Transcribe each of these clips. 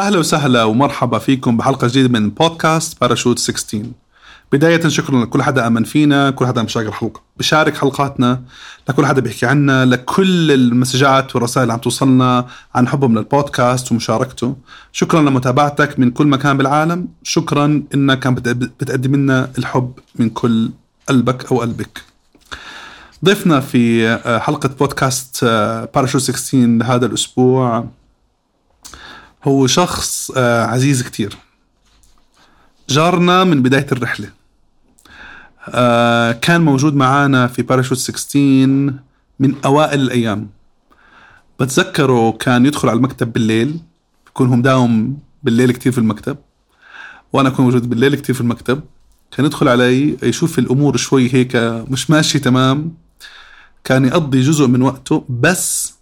أهلا وسهلا ومرحبا فيكم بحلقة جديدة من بودكاست باراشوت 16 بداية شكرا لكل حدا آمن فينا كل حدا مشارك الحلقة. بشارك حلقاتنا لكل حدا بيحكي عنا لكل المسجات والرسائل اللي عم توصلنا عن حبهم للبودكاست ومشاركته. شكرا لمتابعتك من كل مكان بالعالم. شكرا إنك عم بتقدم لنا الحب من كل قلبك أو قلبك. ضيفنا في آه، حلقة بودكاست باراشوت 16 لهذا الأسبوع هو شخص آه، عزيز كتير. جارنا من بداية الرحلة. آه، كان موجود معانا في باراشوت 16 من أوائل الأيام. بتذكره كان يدخل على المكتب بالليل بكون هو مداوم بالليل كتير في المكتب وأنا أكون موجود بالليل كتير في المكتب. كان يدخل علي يشوف الأمور شوي هيك مش ماشي تمام. كان يقضي جزء من وقته بس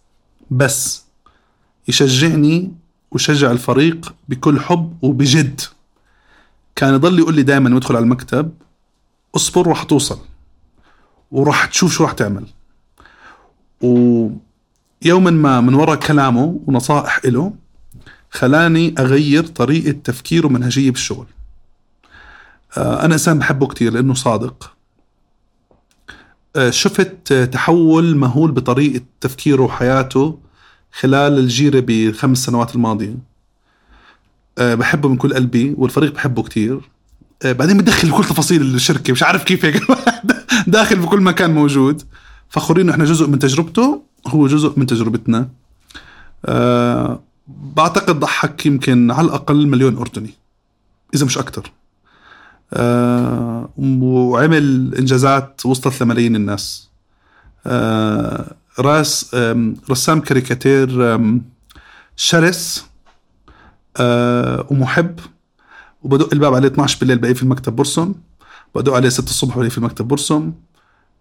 بس يشجعني ويشجع الفريق بكل حب وبجد. كان يضل يقول لي دائما يدخل على المكتب اصبر وراح توصل وراح تشوف شو راح تعمل. ويوما ما من وراء كلامه ونصائح له خلاني أغير طريقة تفكيره ومنهجية بالشغل. آه، أنا إنسان بحبه كتير لأنه صادق. آه، شفت تحول مهول بطريقة تفكيره وحياته خلال الجيرة بخمس سنوات الماضية. آه، بحبه من كل قلبي والفريق بحبه كتير. آه، بعدين بدخل كل تفاصيل الشركة مش عارف كيف هيك. داخل بكل مكان موجود. فخورين إحنا جزء من تجربته هو جزء من تجربتنا. أه بعتقد ضحك يمكن على الأقل مليون أردني إذا مش أكتر. أه وعمل إنجازات وصلت لملايين الناس. أه راس رسام كاريكاتير شرس أه ومحب. وبدق الباب عليه 12 بالليل بلاقيه في المكتب برسم. بدق عليه 6 الصبح بلاقيه في المكتب برسم.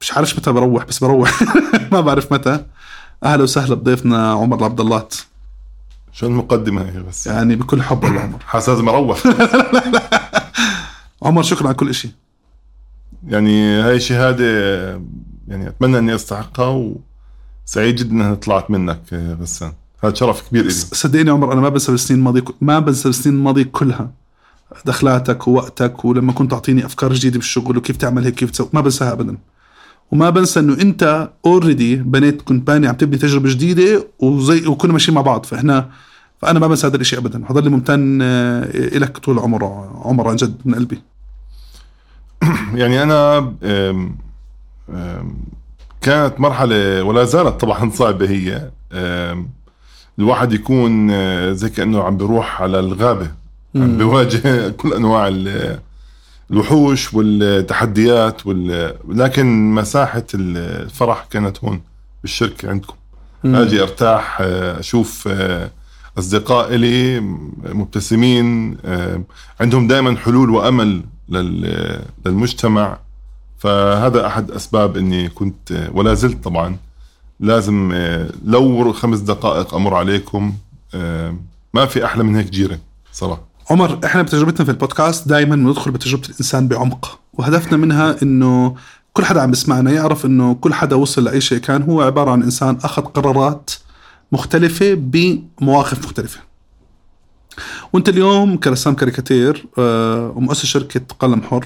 مش عارف متى بروح بس بروح. ما بعرف متى. أهلا وسهلا بضيفنا عمر عبد الله. شو المقدمة هي بس؟ يعني بكل حب والله عمر. حاسس لازم أروح. عمر شكرا على كل شيء يعني هاي شهادة يعني أتمنى إني أستحقها وسعيد جدا إنها طلعت منك غسان. هذا شرف كبير لي صدقني عمر أنا ما بنسى السنين الماضية ما بنسى السنين الماضية كلها. دخلاتك ووقتك ولما كنت تعطيني أفكار جديدة بالشغل وكيف تعمل هيك كيف تسوي ما بنساها ابدا. وما بنسى إنه أنت already بنيت كنت باني عم تبني تجربة جديدة وزي وكنا ماشيين مع بعض. فاحنا فأنا ما بنسى هذا الشيء ابدا. حضر ممتن آه، لك طول العمر عمر عن جد من قلبي. يعني أنا أم أم كانت مرحلة ولا زالت طبعا صعبة هي. الواحد يكون آه، زي كأنه عم بيروح على الغابة. عم بيواجه كل أنواع الوحوش والتحديات وال... لكن مساحة الفرح كانت هون بالشركة عندكم. مم. آجي أرتاح آه، أشوف آه، أصدقاء لي مبتسمين عندهم دائما حلول وأمل للمجتمع. فهذا أحد أسباب إني كنت ولا زلت طبعا لازم آه، لو خمس دقائق أمر عليكم آه، ما في أحلى من هيك جيرة صراحة. عمر إحنا بتجربتنا في البودكاست دائما بندخل بتجربة الإنسان بعمق وهدفنا منها إنه كل حدا عم بيسمعنا يعرف إنه كل حدا وصل لأي شيء كان هو عبارة عن إنسان أخذ قرارات مختلفة بمواقف مختلفة. وأنت اليوم كرسام كاريكاتير آه، ومؤسس شركة قلم حر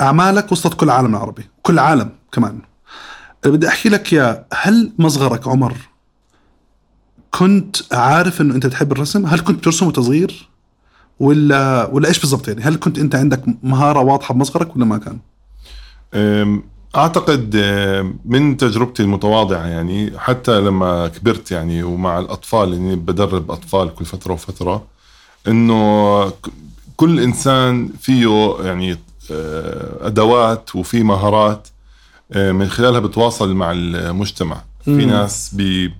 أعمالك وصلت كل العالم العربي كل العالم كمان. بدي أحكي لك يا هل مصغرك عمر كنت عارف إنه أنت تحب الرسم؟ هل كنت ترسم وأنت صغير؟ ولا ولا إيش بالضبط يعني؟ هل كنت أنت عندك مهارة واضحة بمصغرك ولا ما كان؟ أعتقد من تجربتي المتواضعة يعني حتى لما كبرت يعني ومع الأطفال يعني بدرب أطفال كل فترة وفترة إنه كل إنسان فيه يعني أدوات وفي مهارات آه، من خلالها بتواصل مع المجتمع. في ناس بي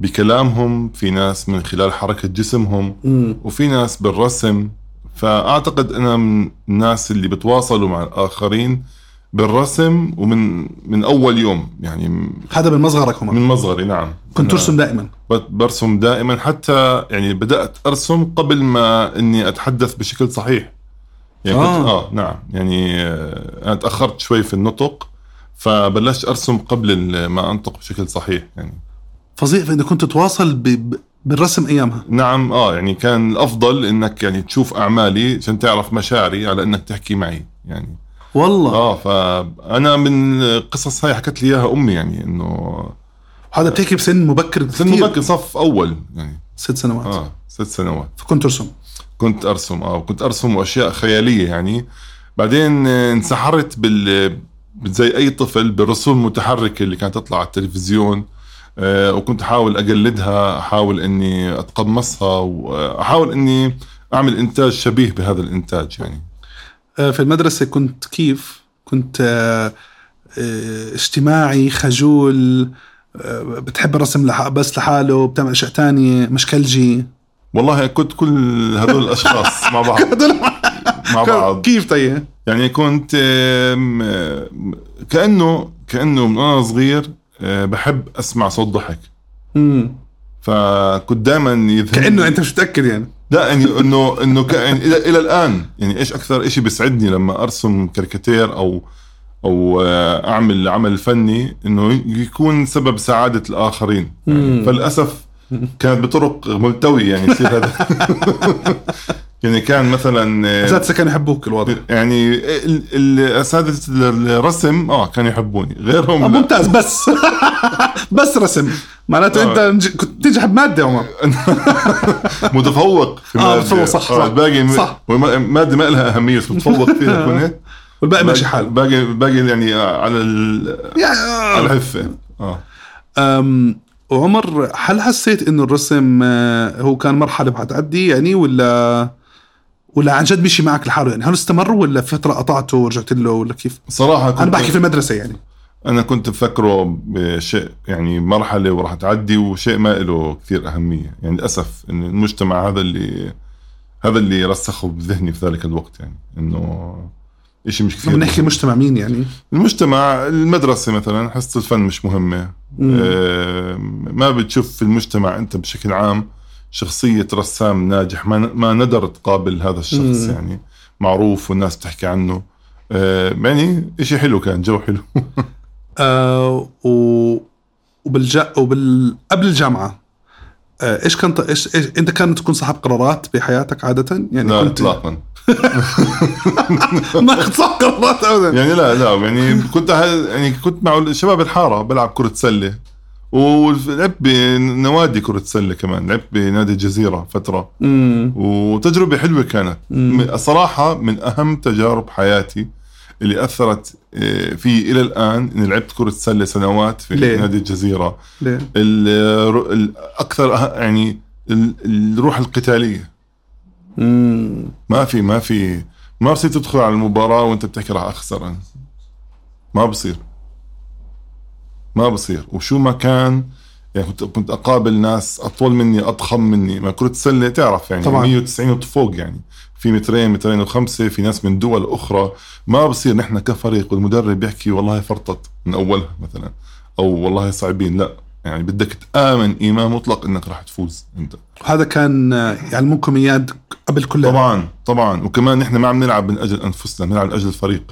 بكلامهم في ناس من خلال حركة جسمهم وفي ناس بالرسم. فأعتقد أنا من الناس اللي بتواصلوا مع الآخرين بالرسم ومن من أول يوم يعني هذا من مصغرك هم من مصغري نعم. كنت ترسم دائما؟ برسم دائما. حتى يعني بدأت أرسم قبل ما إني أتحدث بشكل صحيح. يعني آه. كنت آه. نعم. يعني آه أنا تأخرت شوي في النطق فبلشت أرسم قبل ما أنطق بشكل صحيح يعني. فظيع فانت كنت تتواصل ب... بالرسم أيامها. نعم آه يعني كان الأفضل إنك يعني تشوف أعمالي عشان تعرف مشاعري على إنك تحكي معي يعني. والله. آه فأنا من القصص هاي حكت لي إياها أمي يعني إنه هذا بتحكي بسن مبكر سن مبكر صف أول يعني. ست سنوات. آه ست سنوات. فكنت ترسم. كنت أرسم آه كنت أرسم أشياء خيالية يعني. بعدين آه، انسحرت بال زي أي طفل بالرسوم المتحركه اللي كانت تطلع على التلفزيون آه، وكنت أحاول أقلدها أحاول إني أتقمصها واحاول إني أعمل إنتاج شبيه بهذا الإنتاج يعني. آه، في المدرسة كنت كيف؟ كنت آه، آه، اجتماعي خجول آه، بتحب الرسم بس لحاله بتعمل أشياء تانية مشكلجي. والله كنت كل هذول الأشخاص مع بعض. مع بعض. كيف طيب؟ يعني كنت كأنه كأنه من وأنا صغير آه، بحب أسمع صوت ضحك. مم. فكنت دائما يذهل كأنه أنت مش متأكد يعني. لا يعني إنه إنه يعني إلى إلى الآن يعني إيش أكثر شيء بيسعدني لما أرسم كاريكاتير أو أو آه، أعمل عمل فني إنه يكون سبب سعادة الآخرين. يعني. فللأسف كانت بطرق ملتوية يعني يصير هذا. يعني كان مثلا آه، أساتذة كانوا يحبوك الوضع. يعني أساتذة الرسم آه كانوا يحبوني. آه، غيرهم لا. ممتاز. بس. بس رسم. معناته آه. انت كنت تنجح بمادة عمر. متفوق في آه، مادة. متفوق، صح، آه، صح. الباقي صح. مادة ما لها أهمية بس متفوق فيها كنت والباقي ماشي حال باقي باقي يعني على ال- على يا الهفة. آه. أم وعمر هل حسيت إنه الرسم آه، هو كان مرحلة حتعدي يعني ولا ولا عن جد مشي معك لحاله يعني؟ هل استمر ولا فترة قطعته ورجعت له ولا كيف؟ صراحة كنت أنا بحكي في المدرسة يعني. أنا كنت مفكره بشيء يعني مرحلة وراح تعدي وشيء ما له كثير أهمية. يعني للأسف انه المجتمع هذا اللي هذا اللي رسخه بذهني في ذلك الوقت يعني. إنه شيء مش كثير بدنا نحكي مجتمع مين يعني؟ المجتمع المدرسة مثلا حصة الفن مش مهمة. آه، ما بتشوف في المجتمع أنت بشكل عام شخصية رسام ناجح ما ما ندر تقابل هذا الشخص مم. يعني. معروف والناس بتحكي عنه. آه، يعني إشي حلو كان جو حلو. آه و وبالجا وبال قبل الجامعة آه إيش كان إيش, إيش أنت كان تكون صاحب قرارات بحياتك عادة؟ يعني لا كنت إطلاقا. ما صاحب قرارات ابدا يعني لا لا يعني كنت يعني كنت مع شباب الحارة بلعب كرة سلة. ولعبت بنوادي كرة سلة كمان. لعبت بنادي الجزيرة فترة. امم وتجربة حلوة كانت. مم. صراحة من أهم تجارب حياتي اللي أثرت آه، في إلى الآن إني لعبت كرة سلة سنوات في ليه؟ نادي الجزيرة. ليه؟ ال- الأكثر أه- يعني ال- الروح القتالية. ما في ما في ما بصير تدخل على المباراة وأنت بتحكي راح أخسر. أنا ما بصير. ما بصير. وشو ما كان يعني كنت كنت أقابل ناس أطول مني أضخم مني. ما كره السله تعرف يعني طبعاً. 190 وفوق يعني. في مترين مترين وخمسة في ناس من دول أخرى. ما بصير. نحن كفريق والمدرب بيحكي والله فرطت من أولها مثلا. أو والله صعبين. لا. يعني بدك تآمن إيمان مطلق إنك راح تفوز أنت وهذا كان آه، يعلموكم اياه قبل كل. طبعا طبعا وكمان نحن ما عم نلعب من أجل أنفسنا بنلعب من أجل الفريق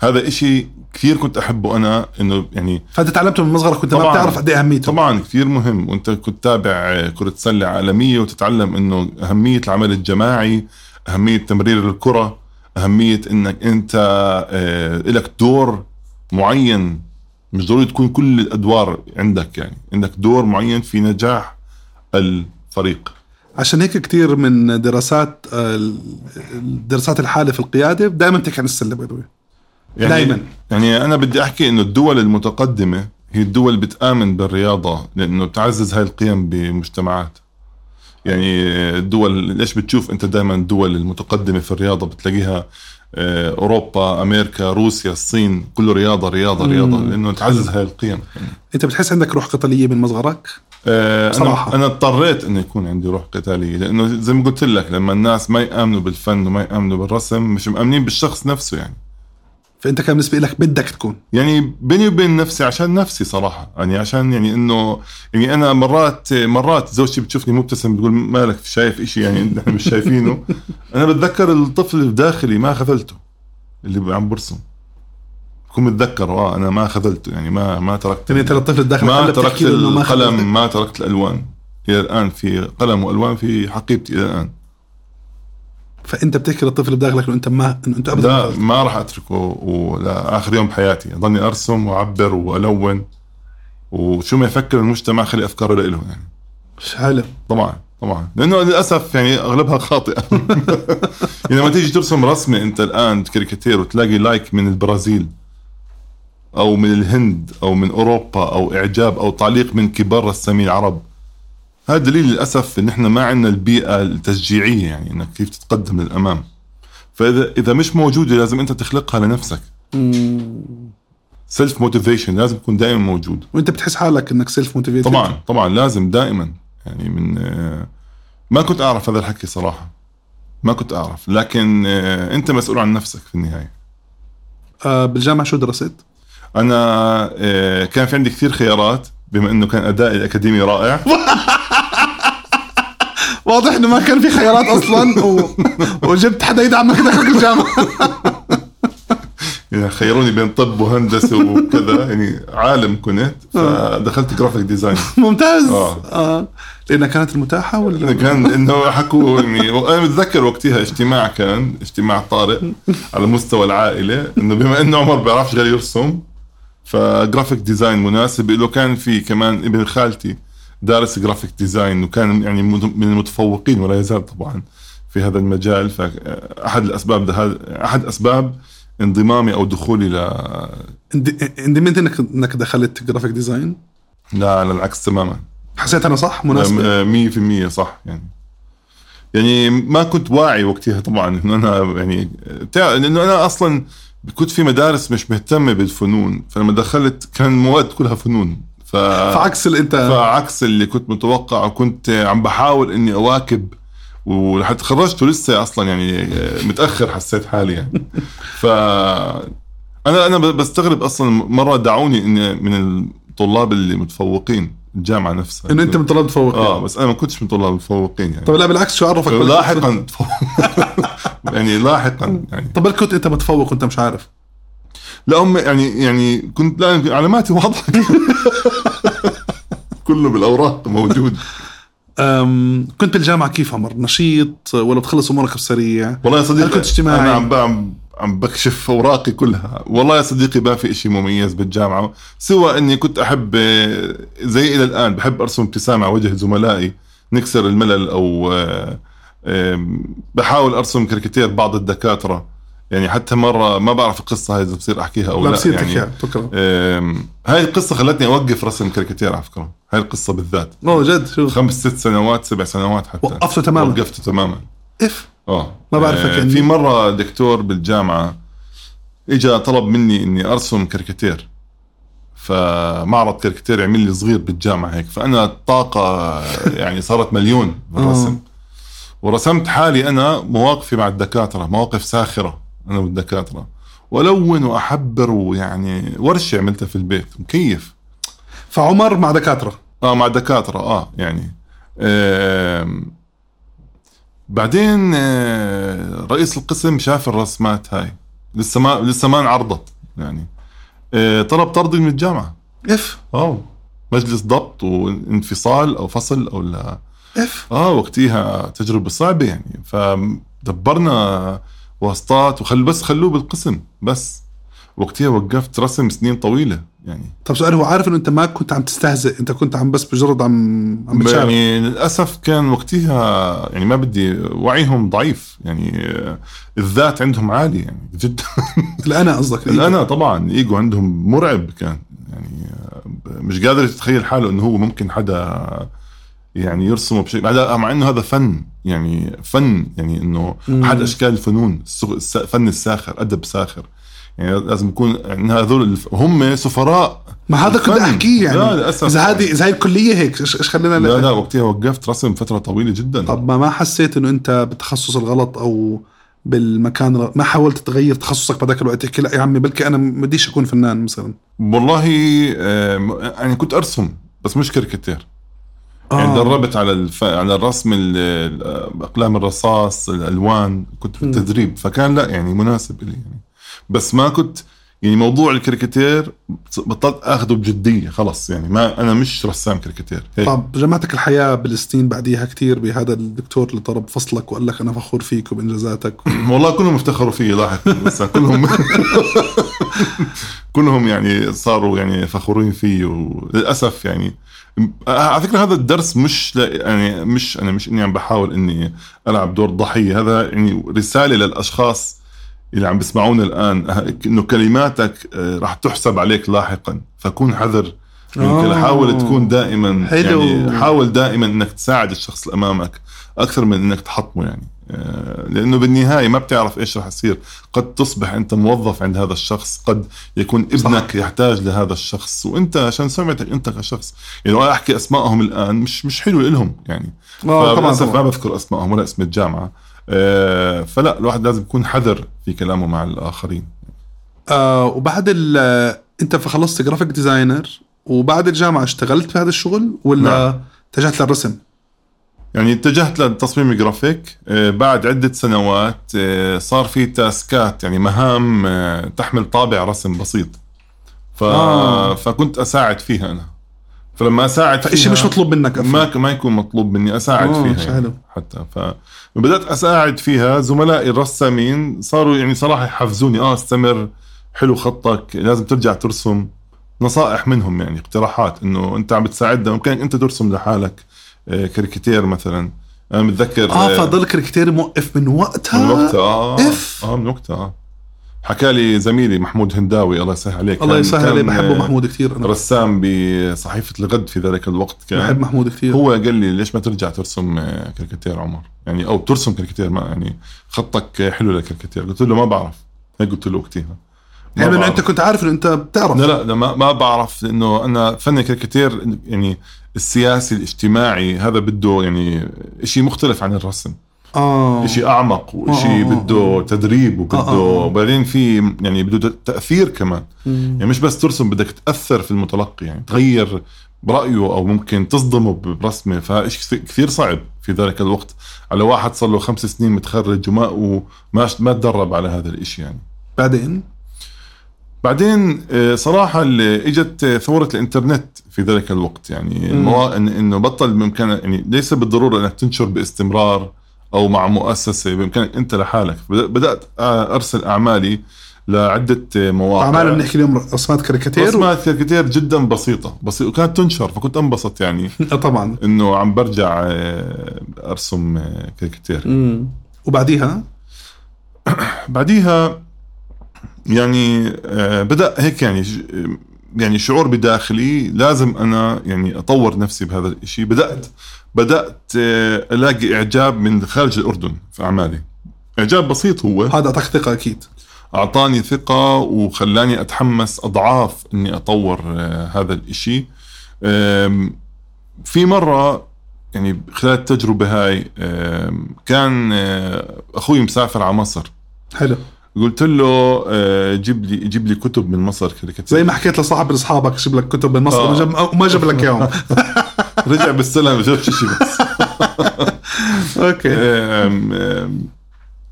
هذا إشي كثير كنت أحبه أنا إنه يعني فانت تعلمته من مصغرك كنت ما. بتعرف قد إيه أهميته طبعا كثير مهم وأنت كنت تابع كرة سلة عالمية وتتعلم إنه أهمية العمل الجماعي أهمية تمرير الكرة أهمية إنك أنت آه، لك دور معين مش ضروري تكون كل الأدوار عندك يعني. عندك دور معين في نجاح الفريق. عشان هيك كثير من دراسات دراسات الحالة في القيادة دائما تحكي عن السلة يعني دايماً. يعني أنا بدي أحكي إنه الدول المتقدمة هي الدول بتآمن بالرياضة لأنه بتعزز هاي القيم بمجتمعات. يعني الدول ليش بتشوف أنت دائما الدول المتقدمة في الرياضة بتلاقيها أوروبا أمريكا روسيا الصين كله رياضة رياضة رياضة مم. لأنه تعزز هاي القيم. أنت بتحس عندك روح قتالية من مصغرك؟ آه، بصراحة. أنا أنا اضطريت انه يكون عندي روح قتالية لأنه زي ما قلت لك لما الناس ما يأمنوا بالفن وما يأمنوا بالرسم مش مأمنين بالشخص نفسه يعني. فأنت كان بالنسبة لك بدك تكون. يعني بيني وبين نفسي عشان نفسي صراحة يعني عشان يعني إنه يعني أنا مرات مرات زوجتي بتشوفني مبتسم بتقول مالك شايف إشي يعني نحن مش شايفينه؟ أنا بتذكر الطفل اللي بداخلي ما خذلته اللي عم برسم. بكون متذكره آه أنا ما خذلته يعني ما ما تركت يعني انت الطفل الداخل ما تركت إنه ما. القلم ما تركت الألوان. إلى الآن في قلم وألوان في حقيبتي إلى الآن. فأنت بتحكي للطفل بداخلك إنه أنت ما إنه أنت ابدا لا ما راح أتركه ولآخر يوم بحياتي. أضلني أرسم وأعبر وألون. وشو ما يفكر المجتمع خلي أفكاره له يعني. حلو. طبعا. طبعا. لأنه للأسف يعني أغلبها خاطئة. يعني لما تيجي ترسم رسمة أنت الآن كاريكاتير وتلاقي like من البرازيل أو من الهند أو من أوروبا أو إعجاب أو تعليق من كبار رسامين العرب. هذا دليل للأسف إن إحنا ما عندنا البيئة التشجيعية يعني إنك كيف تتقدم للأمام. فاذا إذا مش موجودة لازم أنت تخلقها لنفسك. self motivation لازم يكون دائما موجود. وأنت بتحس حالك إنك self motivated طبعا طبعا لازم دائما. يعني من ما كنت أعرف هذا الحكي صراحة. ما كنت أعرف. لكن آه، أنت مسؤول عن نفسك في النهاية. آه بالجامعة شو درست؟ أنا آه، كان في عندي كثير خيارات بما إنه كان أدائي الأكاديمي رائع. واضح إنه ما كان في خيارات أصلا و... وجبت حدا يدعمك داخل الجامعة. يعني خيروني بين طب وهندسة وكذا يعني عالم كنت فدخلت graphic design ممتاز. آه. آه. لانها كانت المتاحة ولا كان إنه حكوا يعني أنا بتذكر وقتها اجتماع كان اجتماع طارئ على مستوى العائلة إنه بما إنه عمر بيعرفش غير يرسم ف graphic design مناسب. له كان في كمان ابن خالتي دارس graphic design وكان يعني من المتفوقين ولا يزال طبعا في هذا المجال. فاحد الأسباب ده أحد أسباب انضمامي أو دخولي ل اندمجت انك إنك دخلت graphic design؟ لا على العكس تماما. حسيت أنا صح؟ مناسب؟ 100% صح يعني. يعني ما كنت واعي وقتها طبعا إنه أنا يعني لأنه أنا أصلا كنت في مدارس مش مهتمة بالفنون فلما دخلت كان المواد كلها فنون ف... فعكس اللي انت فعكس اللي كنت متوقع وكنت عم بحاول إني أواكب ولحد تخرجت ولسه أصلا يعني متأخر حسيت حالي يعني. ف أنا أنا بستغرب أصلا مرة دعوني اني من الطلاب اللي متفوقين. الجامعة نفسها. إنه أنت من طلاب متفوقين. آه بس أنا ما كنتش من طلاب المتفوقين يعني. طب لا بالعكس شو عرفك؟ لاحقا يعني لاحقا يعني. طب بل كنت أنت متفوق وأنت مش عارف؟ لا هم يعني يعني كنت لا علاماتي واضحة. كله بالأوراق موجود. كنت بالجامعة كيف عمر؟ نشيط ولا بتخلص أمورك بسريع؟ والله يا صديقي كنت اجتماعي؟ أنا عم عم بكشف اوراقي كلها. والله يا صديقي ما في إشي مميز بالجامعة سوى إني كنت أحب زي إلى الآن بحب أرسم ابتسامة على وجه زملائي نكسر الملل أو بحاول أرسم كاريكاتير بعض الدكاترة. يعني حتى مرة ما بعرف القصة هاي إذا بصير أحكيها أو لا, لا بصير يعني هاي القصة خلتني أوقف رسم كاريكاتير على فكره هاي القصة بالذات. أوه جد؟ شو خمس ست سنوات سبع سنوات حتى. وقفته تماما؟ وقفته تماما. إف. آه ما بعرفك آه في مرة دكتور بالجامعة اجى طلب مني إني أرسم كاريكاتير. فمعرض كاريكاتير عمل لي صغير بالجامعة هيك. فأنا الطاقه يعني صارت مليون بالرسم. ورسمت حالي أنا مواقفي مع الدكاترة مواقف ساخرة أنا والدكاترة. والون وأحبر ويعني ورشة عملتها في البيت مكيف. فعمر مع دكاترة؟ آه مع دكاترة آه يعني. آه بعدين آه رئيس القسم شاف الرسمات هاي لسه ما لسه ما انعرضت يعني. آه طلب طردي من الجامعة. إف. آه مجلس ضبط وانفصال أو فصل أو لا. إف. آه وقتها تجربة صعبة يعني. فدبرنا واسطات وخل بس خلوه بالقسم بس. وقتها وقفت رسم سنين طويلة. يعني. طب سؤال هو عارف إنه أنت ما كنت عم تستهزئ أنت كنت عم بس بجرد عم عم بتشارك يعني للأسف كان وقتها يعني ما بدي وعيهم ضعيف يعني الذات عندهم عالي يعني جدا. الأنا قصدك الأنا طبعا الايجو عندهم مرعب كان يعني مش قادر يتخيل حاله إنه هو ممكن حدا يعني يرسموا بشيء مع إنه هذا فن يعني فن يعني إنه أحد أشكال الفنون فن الساخر أدب ساخر. يعني لازم يكون يعني هذول هم سفراء ما هذا كنت أحكيه يعني. لا للأسف. إذا هذه إذا هي الكلية هيك إيش خلينا لا لا وقتها وقفت رسم فترة طويلة جدا. طب ما ما حسيت إنه أنت بالتخصص الغلط أو بالمكان ما حاولت تغير تخصصك بهذاك الوقت؟ تحكي لا يا عمي بلكي أنا بديش أكون فنان مثلا. والله يعني كنت أرسم بس مش كاريكاتير. آه. يعني دربت على الف... على الرسم أقلام الرصاص الألوان كنت بالتدريب فكان لا يعني مناسب لي يعني. بس ما كنت يعني موضوع الكاريكاتير بطلت آخذه بجدية خلص. يعني ما أنا مش رسام كاريكاتير هيك. طب جمعتك الحياة بالسنين بعديها كتير بهذا الدكتور اللي درس فصلك وقال لك أنا فخور فيك وبانجازاتك والله كلهم افتخروا فيه لاحق. بس كلهم كلهم يعني صاروا يعني فخورين فيه وللاسف يعني. على فكرة هذا الدرس مش يعني مش أنا مش إني عم بحاول إني ألعب دور ضحية. هذا يعني رسالة للأشخاص اللي عم بيسمعونا الآن إنه كلماتك آه، راح تحسب عليك لاحقا. فكون حذر آه. حاول تكون دائما حلو. يعني حاول دائما إنك تساعد الشخص اللي أمامك أكثر من إنك تحطمه يعني. آه، لأنه بالنهاية ما بتعرف إيش راح يصير. قد تصبح أنت موظف عند هذا الشخص قد يكون ابنك صح. يحتاج لهذا الشخص. وأنت عشان سمعتك أنت كشخص. يعني لو أحكي أسمائهم الآن مش مش حلو لهم يعني. طبعا. ما بذكر أسمائهم ولا اسم الجامعة. فلا الواحد لازم يكون حذر في كلامه مع الآخرين آه وبعد انت فخلصت graphic designer وبعد الجامعة اشتغلت في هذا الشغل ولا نعم. اتجهت للرسم؟ يعني اتجهت للتصميم الجرافيك آه، بعد عدة سنوات آه، صار في تاسكات يعني مهام تحمل طابع رسم بسيط ف... آه. فكنت أساعد فيها أنا فلما أساعد فيها مش مطلوب منك ما ما يكون مطلوب مني أساعد فيها يعني حتى فبدات أساعد فيها زملائي الرسامين صاروا يعني صراحة يحفزوني. آه استمر حلو خطك لازم ترجع ترسم. نصائح منهم يعني اقتراحات إنه أنت عم بتساعدنا ممكن أنت ترسم لحالك. آه، كاريكاتير مثلا. أنا متذكر آه فضل كاريكاتير موقف من وقتها؟ من وقتها آه إف. آه من وقتها آه. حكى لي زميلي محمود هنداوي الله يسهل عليك الله يسهل عليه بحبه محمود كثير. أنا. رسام بصحيفة الغد في ذلك الوقت كان. بحب محمود كثير. هو قال لي ليش ما ترجع ترسم كاريكاتير عمر؟ يعني أو ترسم كاريكاتير ما يعني خطك حلو للكاريكاتير قلت له ما بعرف. هيك قلت له وقتها. يعني انت كنت عارف انه أنت بتعرف. لا لا ما, ما بعرف لأنه أنا فن كاريكاتير يعني السياسي الاجتماعي هذا بده يعني شيء مختلف عن الرسم. آه شيء أعمق وشيء آه, آه، بده آه. تدريب وبده آه آه. وبعدين في يعني بده تأثير كمان مم. يعني مش بس ترسم بدك تأثر في المتلقي يعني تغير برايه أو ممكن تصدمه برسمة فايش كثير صعب في ذلك الوقت على واحد صار له خمس سنين متخرج وما وما ما تدرب على هذا الشيء يعني بعدين بعدين صراحة اللي إجت ثورة الإنترنت في ذلك الوقت يعني. إنه بطل بامكان يعني ليس بالضرورة إنك تنشر باستمرار أو مع مؤسسة بإمكانك أنت لحالك. بدأت أرسل أعمالي لعدة مواقع. أعمال بنحكي اليوم رسمات كاريكاتير؟ رسمات كاريكاتير جدا بسيطة بسيطه وكانت تنشر فكنت انبسط يعني. طبعا. إنه عم برجع آه، أرسم آه، كاريكاتير. وبعديها؟ بعديها يعني آه، بدأ هيك يعني يعني شعور بداخلي لازم أنا يعني أطور نفسي بهذا الشيء بدات بدأت آه، ألاقي إعجاب من خارج الأردن في أعمالي. إعجاب بسيط هو. هذا أعطاك ثقة أكيد. أعطاني ثقة وخلاني أتحمس أضعاف إني أطور آه، هذا الإشي. في مرة يعني خلال التجربة هاي كان آه، أخوي مسافر على مصر. حلو. قلت له جيب لي جيب لي كتب من مصر كاريكاتير زي ما حكيت لصاحب اصحابك جيب لك كتب من مصر آه. وما جاب لك اياهم رجع بالسلام ما جابش شيء بس. okay.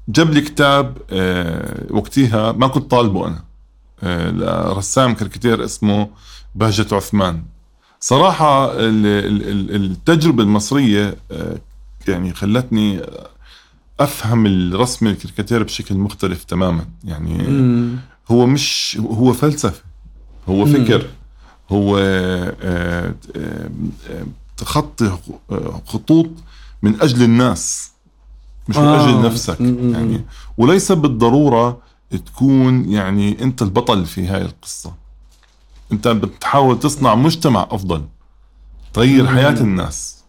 جاب لي كتاب آه، وقتها ما كنت طالبه أنا. آه، لرسام كاريكاتير اسمه بهجة عثمان. صراحة التجربة المصرية آه، يعني خلتني أفهم الرسم الكاريكاتير بشكل مختلف تماما. يعني هو مش هو فلسفة هو فكر هو تخطي خطوط من أجل الناس مش من آه. أجل نفسك يعني وليس بالضرورة تكون يعني أنت البطل في هاي القصة. أنت بتحاول تصنع مجتمع أفضل تغير حياة الناس.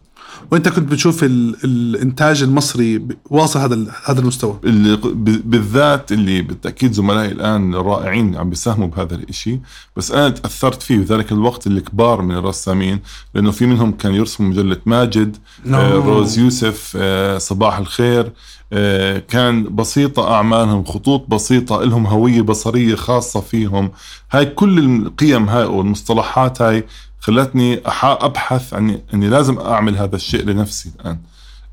وانت كنت بتشوف الانتاج المصري واصل هذا هذا المستوى. اللي بالذات اللي بالتأكيد زملائي الآن الرائعين عم بيساهموا بهذا الإشي. بس أنا تأثرت فيه في ذلك الوقت الكبار من الرسامين لأنه في منهم كان يرسموا مجلة ماجد no. آه روز يوسف آه صباح الخير آه كان بسيطة أعمالهم خطوط بسيطة لهم هوية بصرية خاصة فيهم. هاي كل القيم هاي والمصطلحات هاي خلتني أبحث عن إني لازم أعمل هذا الشيء لنفسي الآن.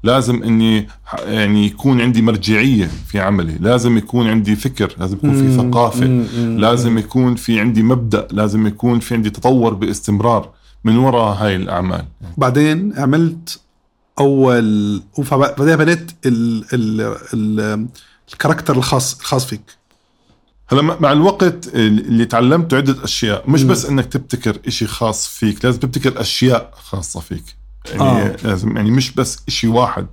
لازم إني يعني يكون عندي مرجعية في عملي. لازم يكون عندي فكر لازم يكون في ثقافة. لازم يكون في عندي مبدأ. لازم يكون في عندي تطور باستمرار من وراء هاي الأعمال. بعدين عملت أول وبعدين بنيت ال ال ال الكاركتر الخاص الخاص فيك. هلا مع الوقت اللي تعلمته عدة أشياء مش بس إنك تبتكر إشي خاص فيك لازم تبتكر أشياء خاصة فيك. يعني آه. لازم يعني مش بس إشي واحد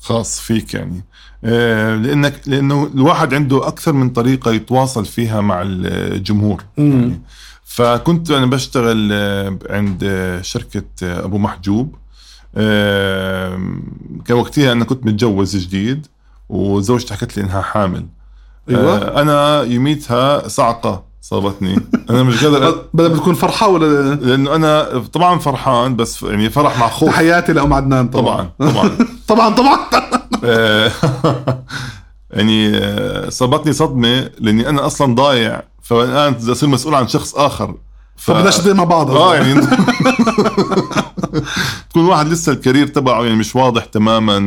خاص فيك يعني. آه لأنك لأنه الواحد عنده أكثر من طريقة يتواصل فيها مع الجمهور يعني. فكنت أنا بشتغل آه، عند شركة آه، أبو محجوب. كان وقتها أنا كنت متجوز جديد وزوجتي حكت لي إنها حامل. أيوة. آه، أنا يوميتها صعقة صابتني. أنا مش قادر بدل ما تكون فرحان ولا لأنه أنا طبعا فرحان بس يعني فرح مع خوف. تحياتي لأم عدنان طبعا. طبعا طبعا. طبعا طبعا. آه، يعني آه، صابتني صدمة لأني أنا أصلا ضايع. فالان بدي أصير مسؤول عن شخص آخر. ف... فبدناش نضيع مع بعض. آه يعني تكون واحد لسه الكارير تبعه يعني مش واضح تماما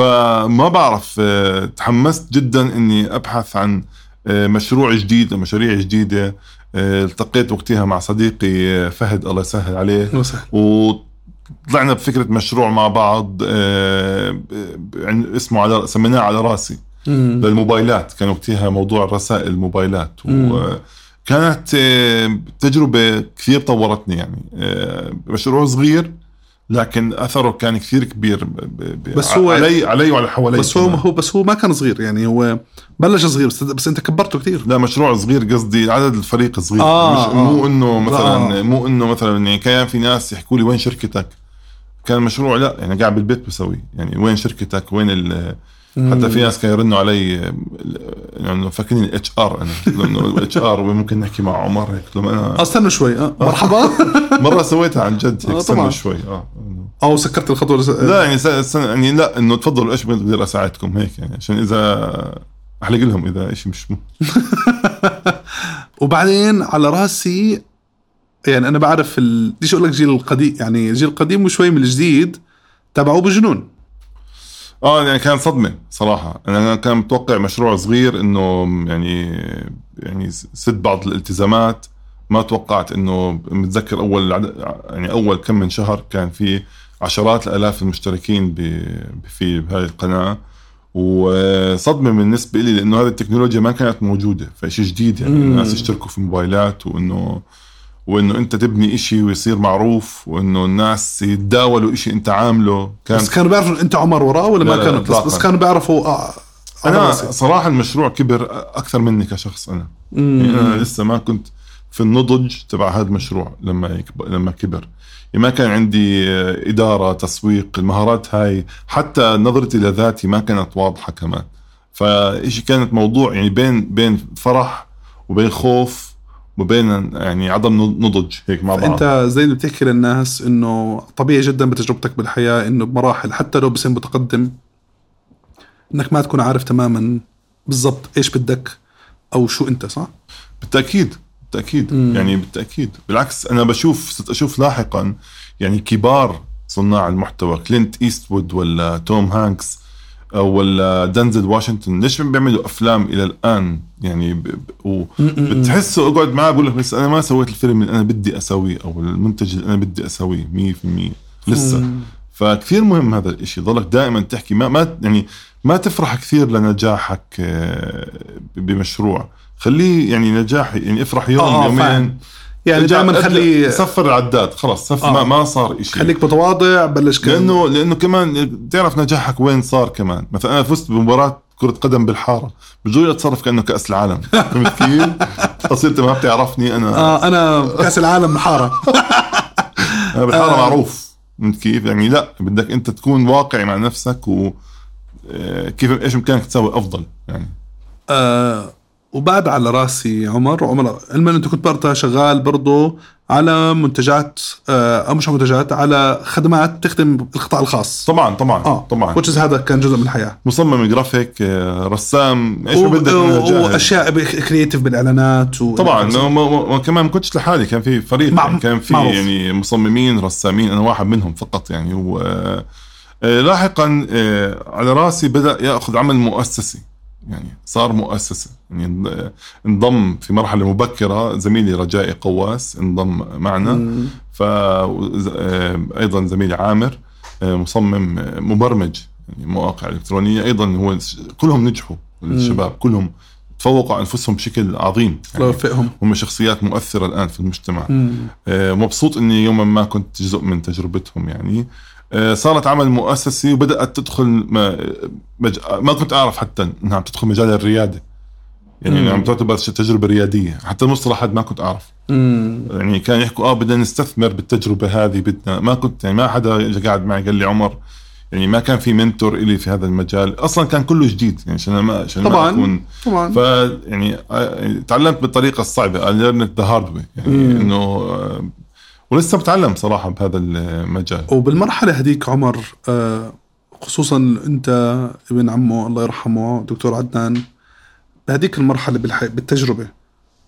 فما بعرف آه، تحمست جدا إني أبحث عن آه، مشروع جديد أو مشاريع جديدة آه، التقيت وقتها مع صديقي فهد الله يسهل عليه. وطلعنا بفكرة مشروع مع بعض عن- اسمه على سميناه على راسي مم. للموبايلات كان وقتها موضوع الرسائل الموبايلات. وكانت تجربة كثير طورتني يعني مشروع صغير لكن أثره كان كثير كبير ب- ب- ب- بس هو- علي علي وعلى حوالي بس هو. هو بس هو ما كان صغير يعني هو بلش صغير بس, بس أنت كبرته كثير لا مشروع صغير قصدي عدد الفريق صغير آه، مش مو آه. انه مثلا آه. مو إنه مثلا يعني كان في ناس يحكوا لي وين شركتك كان مشروع لا يعني قاعد بالبيت بسوي يعني وين شركتك وين ال حتى في ناس كانوا يرنوا علي آه، انه فاكرين ال HR أنا إنه ال HR ممكن نحكي مع عمر؟ هيك قلت لهم أنا آه استنوا شوي آه مرحبا. مرة سويتها عن جد آه، هيك طبعاً. استنوا شوي آه. أو سكرت الخطوة لس... لا يعني س- س- يعني لا إنه تفضلوا إيش بقدر أساعدكم هيك يعني عشان إذا احلق لهم إذا شيء مش وبعدين على راسي يعني أنا بعرف ال... بديش أقول لك جيل القديم؟ يعني الجيل القديم وشوي من الجديد تبعوه بجنون. آه يعني كان صدمة صراحة. أنا كان متوقع مشروع صغير إنه يعني يعني سد بعض الالتزامات. ما توقعت إنه متذكر أول عد- يعني أول كم من شهر كان في عشرات الآلاف المشتركين ب- في هذه القناة. وصدمة بالنسبة لي لإنه هذه التكنولوجيا ما كانت موجودة فشيء جديد يعني. الناس يشتركوا في موبايلات وإنه وإنه أنت تبني إشي ويصير معروف وإنه الناس يتداولوا إشي أنت عامله كان بس كانوا بيعرفوا أنت عمر وراه ولا لا، ما كانوا بس. بس كانوا بيعرفوا آه على أنا. صراحة المشروع كبر أكثر مني كشخص أنا. يعني أنا لسه ما كنت في النضج تبع هذا المشروع لما يكبر لما كبر يعني ما كان عندي آه، إدارة تسويق المهارات هاي حتى نظرتي لذاتي ما كانت واضحة كمان فإشي كانت موضوع يعني بين بين فرح وبين خوف وبين يعني عدم نضج هيك مع بعض أنت زي اللي بتحكي للناس إنه طبيعي جدا بتجربتك بالحياة إنه بمراحل حتى لو بسن متقدم إنك ما تكون عارف تماما بالضبط إيش بدك أو شو أنت صح؟ بالتأكيد بالتأكيد مم. يعني بالتأكيد بالعكس أنا بشوف صرت أشوف لاحقا يعني كبار صناع المحتوى كلينت إيستوود ولا توم هانكس ولا دنزل واشنطن. ليش ما بيعملوا أفلام إلى الآن؟ يعني. بتحسه أقعد معاه بقول لك بس أنا ما سويت الفيلم اللي أنا بدي أسويه أو المنتج اللي أنا بدي أسويه 100% لسه. فكثير مهم هذا الإشي. ضلك دائما تحكي. ما ما يعني ما تفرح كثير لنجاحك آه، بمشروع. خليه يعني نجاح يعني افرح يوم آه، يومين. يعني دائما خلي صفر العداد خلص صف آه. ما, ما صار شيء خليك متواضع بلش كان لأنه لأنه كمان تعرف نجاحك وين صار كمان مثلا أنا فزت بمباراة كرة قدم بالحارة بجوز أتصرف كأنه كأس العالم فهمت كيف؟ اصير انت ما بتعرفني أنا آه أنا كأس العالم محاره أنا بالحارة آه. معروف فهمت كيف؟ يعني لا بدك أنت تكون واقعي مع نفسك و آه، كيف إيش بامكانك تسوي أفضل يعني آه وبعد على راسي عمر. عمر علما انت كنت برضه شغال برضه على منتجات آه أو مش منتجات على خدمات تخدم القطاع الخاص. طبعا طبعا آه طبعا. which is هذا كان جزء من الحياة. مصمم جرافيك آه، رسام إيش بدك. وأشياء creative بالإعلانات و... طبعا ما ما ما كمان ما كنتش لحالي كان في فريق مع- يعني كان في معروف. يعني مصممين رسامين أنا واحد منهم فقط يعني. و آه، لاحقا على راسي بدأ يأخذ عمل مؤسسي. يعني صار مؤسسه يعني انضم في مرحلة مبكرة زميلي رجائي قواس انضم معنا. ف آه، أيضا زميلي عامر آه، مصمم آه، مبرمج يعني مواقع إلكترونية. أيضا هو كلهم نجحوا الشباب كلهم. تفوقوا على أنفسهم بشكل عظيم. يعني هم شخصيات مؤثرة الآن في المجتمع. مم. مبسوط إني يوما ما كنت جزء من تجربتهم يعني. صارت عمل مؤسسي وبدأت تدخل ما, مج... ما كنت أعرف حتى إنها عم تدخل مجال الريادة يعني مم. عم تعتبر تجربة ريادية حتى المصطلح هذا ما كنت أعرف مم. يعني كان يحكوا آه بدنا نستثمر بالتجربة هذه بدنا ما كنت يعني ما حدا قاعد معي قال لي عمر يعني ما كان في منتور إلي في هذا المجال أصلا كان كله جديد يعني عشان ما عشان ما طبعاً. اكون طبعا ف يعني آه، تعلمت بالطريقة الصعبة I learned the hard way يعني. إنه آه، ولسه بتعلم صراحة بهذا المجال. وبالمرحلة هذيك عمر آه، خصوصا أنت ابن عمه الله يرحمه دكتور عدنان بهذيك المرحلة. بالتجربة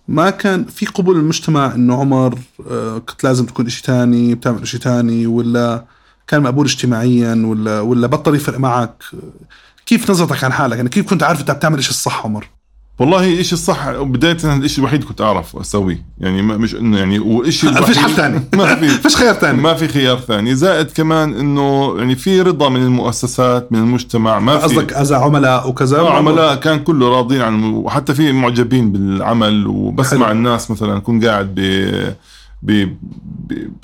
ما كان في قبول المجتمع إنه عمر آه، كنت لازم تكون إشي تاني بتعمل إشي تاني ولا كان مقبول اجتماعيا ولا ولا بطل يفرق معك؟ كيف نظرتك عن حالك؟ يعني كيف كنت عارف أنت بتعمل إشي الصح عمر؟ والله إشي الصح؟ بداية الإشي الوحيد كنت أعرف أسويه. يعني ما مش إنه يعني وإشي ما فيش حل تاني ما في. فيش خيار تاني ما في خيار ثاني. زائد كمان إنه يعني في رضا من المؤسسات من المجتمع ما في. قصدك إذا عملاء وكذا؟ آه، عملاء كان كله راضين عن وحتى في معجبين بالعمل وبسمع حلو. الناس مثلا أكون قاعد ب-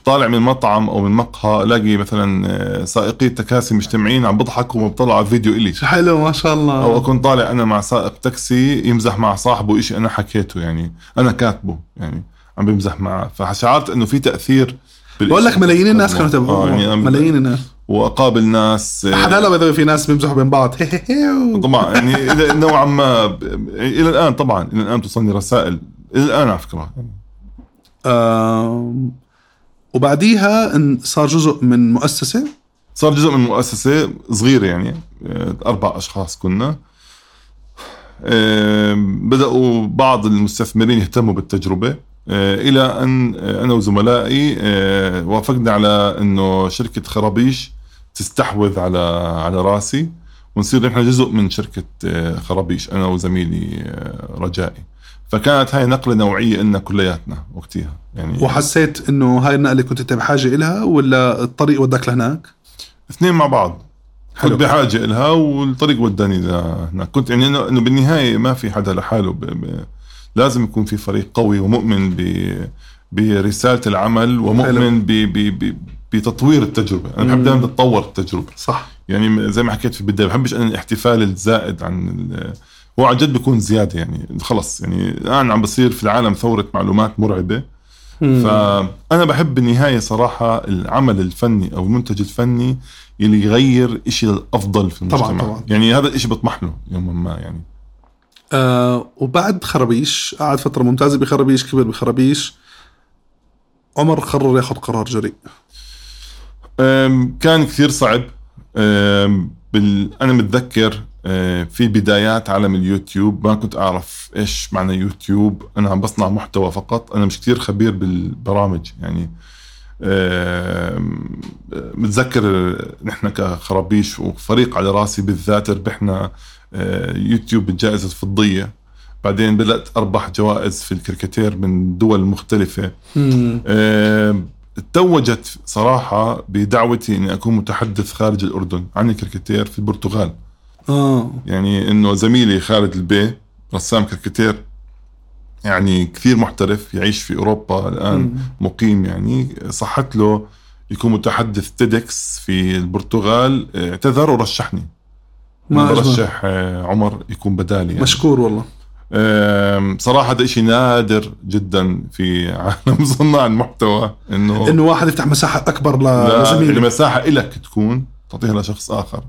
طالع من مطعم أو من مقهى الاقي مثلا آه، سائقي التكاسي مجتمعين عم بيضحكوا وبيطلعوا على فيديو إلي. حلو ما شاء الله. أو أكون طالع أنا مع سائق تاكسي يمزح مع صاحبه إشي أنا حكيته يعني أنا كاتبه يعني عم بمزح معه. فشعرت إنه في تأثير. بقول لك ملايين الناس كانوا آه، يتابعوه يعني ملايين الناس. وأقابل ناس آه، حتى هلا في ناس بيمزحوا بين بعض. طبعا يعني نوعا ما ب- إلى الآن طبعا إلى الآن توصلني رسائل. إلى الآن على فكرة. وبعديها صار جزء من مؤسسة. صار جزء من مؤسسة صغيره يعني أربع أشخاص كنا. بدأوا بعض المستثمرين يهتموا بالتجربة. آه، إلى أن آه، أنا وزملائي آه، وافقنا على إنه شركة خرابيش تستحوذ على على راسي ونصير نحن جزء من شركة خرابيش أنا وزميلي رجائي. فكانت هاي نقلة نوعية لنا كلياتنا وقتها. يعني وحسيت إنه هاي النقلة كنت انت بحاجة إلها ولا الطريق وداك لهناك؟ اثنين مع بعض. كنت حلو. بحاجة لها والطريق وداني لهناك كنت يعني انه إنه بالنهاية ما في حدا لحاله. ب... ب... لازم يكون في فريق قوي ومؤمن ب... برسالة العمل ومؤمن ب... ب... ب... بتطوير التجربة. أنا بحب. دائما تتطور التجربة. صح. يعني زي ما حكيت في البداية بحبش أنا الاحتفال الزائد عن ال... هو عن جد بيكون زيادة يعني خلص يعني الآن عم بصير في العالم ثورة معلومات مرعبة. فأنا بحب بالنهاية صراحة العمل الفني أو المنتج الفني اللي يغير إشي للافضل في المجتمع. طبعاً، طبعاً. يعني هذا الإشي بطمح له يوما ما يعني. آه وبعد خرابيش قعد فترة ممتازة بخرابيش كبر بخرابيش عمر قرر ياخذ قرار جريء. كان كثير صعب. بال... أنا متذكر في بدايات عالم اليوتيوب. ما كنت أعرف إيش معنى يوتيوب. أنا عم بصنع محتوى فقط. أنا مش كثير خبير بالبرامج. يعني أم، متذكر نحن كخرابيش وفريق على راسي بالذات ربحنا أه، يوتيوب بالجائزة الفضية. بعدين بدأت أربح جوائز في الكريكاتير من دول مختلفة. آه، توجت صراحة بدعوتي إني أكون متحدث خارج الأردن عن الكريكاتير في البرتغال. آه. يعني إنه زميلي خالد البي رسام كريكاتير يعني كثير محترف يعيش في أوروبا الآن مم. مقيم يعني. صحت له يكون متحدث TEDx في البرتغال. اعتذر ورشحني. ما. برشح آه، عمر يكون بدالي يعني. مشكور والله. آم، صراحة هذا إشي نادر جدا في عالم صناع المحتوى إنه إنه واحد يفتح مساحة أكبر لزميله المساحة إلك تكون تعطيها لشخص آخر.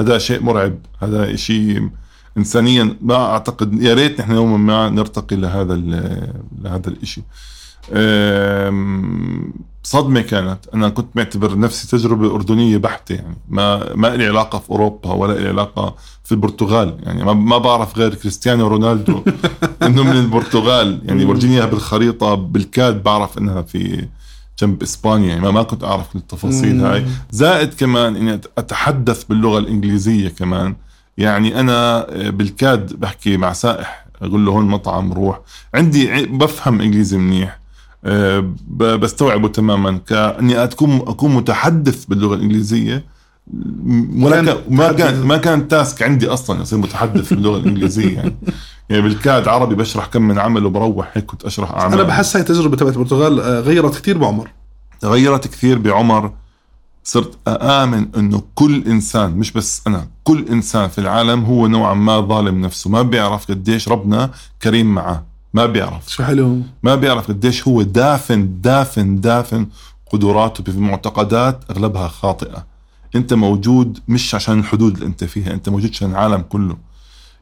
هذا شيء مرعب هذا شيء إنسانيا ما أعتقد يا ريت نحن يوما ما نرتقي لهذا لهذا الإشي. آم، صدمة كانت. أنا كنت معتبر نفسي تجربة أردنية بحتة يعني. ما ما لي علاقة في أوروبا ولا لي علاقة في البرتغال يعني. ما, ما بعرف غير كريستيانو رونالدو إنه من البرتغال يعني. ورجيني إياها بالخريطة بالكاد بعرف إنها في جنب إسبانيا يعني ما, ما كنت أعرف التفاصيل مم. هاي. زائد كمان إني أتحدث باللغة الإنجليزية كمان. يعني أنا بالكاد بحكي مع سائح أقول له هون مطعم روح. عندي بفهم إنجليزي منيح. ب- بستوعبه تماما. كأني اكون أكون متحدث باللغة الإنجليزية. م- ولا كان كان ما. كان ما كان تاسك عندي أصلا اصير متحدث باللغة الإنجليزية يعني. يعني بالكاد عربي بشرح كم من عمل وبروح هيك كنت أشرح أعمال. أنا بحس هاي التجربه تبعت البرتغال آه، غيرت كثير بعمر. تغيرت كثير بعمر. صرت أآمن أنه كل إنسان مش بس أنا كل إنسان في العالم هو نوعا ما ظالم نفسه. ما بيعرف قديش ربنا كريم معه ما بيعرف. شو حلو ما بيعرف قديش هو دافن دافن دافن قدراته بمعتقدات أغلبها خاطئة. أنت موجود مش عشان الحدود اللي أنت فيها أنت موجود عشان العالم كله.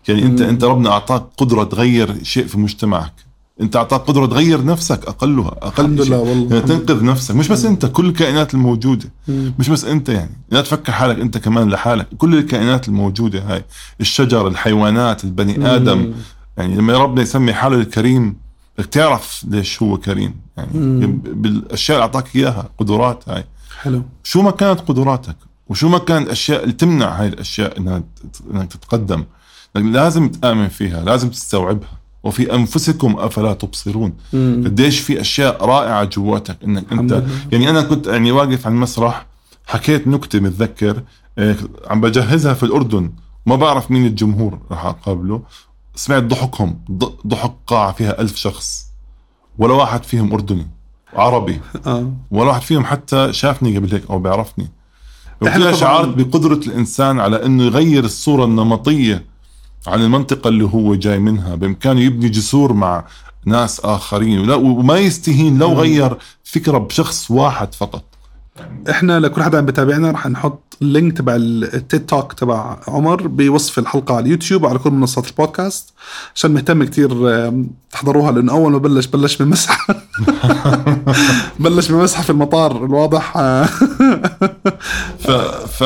يعني أنت مم. أنت ربنا أعطاك قدرة تغير شيء في مجتمعك. أنت أعطاك قدرة تغير نفسك أقلها أقل الحمد. لله والله يعني تنقذ نفسك. مش بس انت كل الكائنات الموجودة. مم. مش بس انت يعني. لا تفكر حالك انت كمان لحالك. كل الكائنات الموجودة هاي. الشجر الحيوانات البني آدم. مم. يعني لما ربنا يسمي حاله الكريم بدك تعرف ليش هو كريم. يعني مم. بالأشياء اللي أعطاك إياها قدرات هاي. حلو. شو ما كانت قدراتك وشو ما كانت الاشياء اللي تمنع هاي الأشياء إنها انك تتقدم لازم تآمن فيها لازم تستوعبها. وفي أنفسكم أفلا تبصرون. مم. قديش في أشياء رائعة جواتك إنك أنت لله. يعني أنا كنت يعني واقف على المسرح حكيت نكتة متذكر إيه، عم بجهزها في الأردن. ما بعرف مين الجمهور راح أقابله. سمعت ضحكهم ضحك قاعه فيها ألف شخص. ولا واحد فيهم أردني عربي. آه. ولا واحد فيهم حتى شافني قبل هيك أو بيعرفني. وكذا شعرت بقدرة الإنسان على أنه يغير الصورة النمطية. عن المنطقة اللي هو جاي منها بإمكانه يبني جسور مع ناس آخرين ولا وما يستهين لو غير فكرة بشخص واحد فقط. إحنا لكل حدا عم بتابعنا رح نحط ال link تبع ال TED Talk تبع عمر بوصف الحلقة على اليوتيوب وعلى كل منصات البودكاست عشان مهتم كتير آم، تحضروها لأنه أول ما بلش بلش بمسح. بلش بمسح في المطار الواضح. ف, ف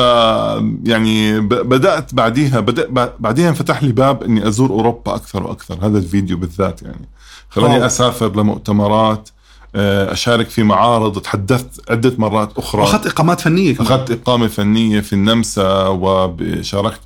يعني ب- بدأت بعديها بدأ بعديها انفتح لي باب إني أزور أوروبا أكثر وأكثر هذا الفيديو بالذات يعني. خلاني واو. أسافر لمؤتمرات آه، أشارك في معارض تحدثت عدة مرات أخرى. وأخذت إقامات فنية كمان. أخذت إقامة فنية في النمسا وشاركت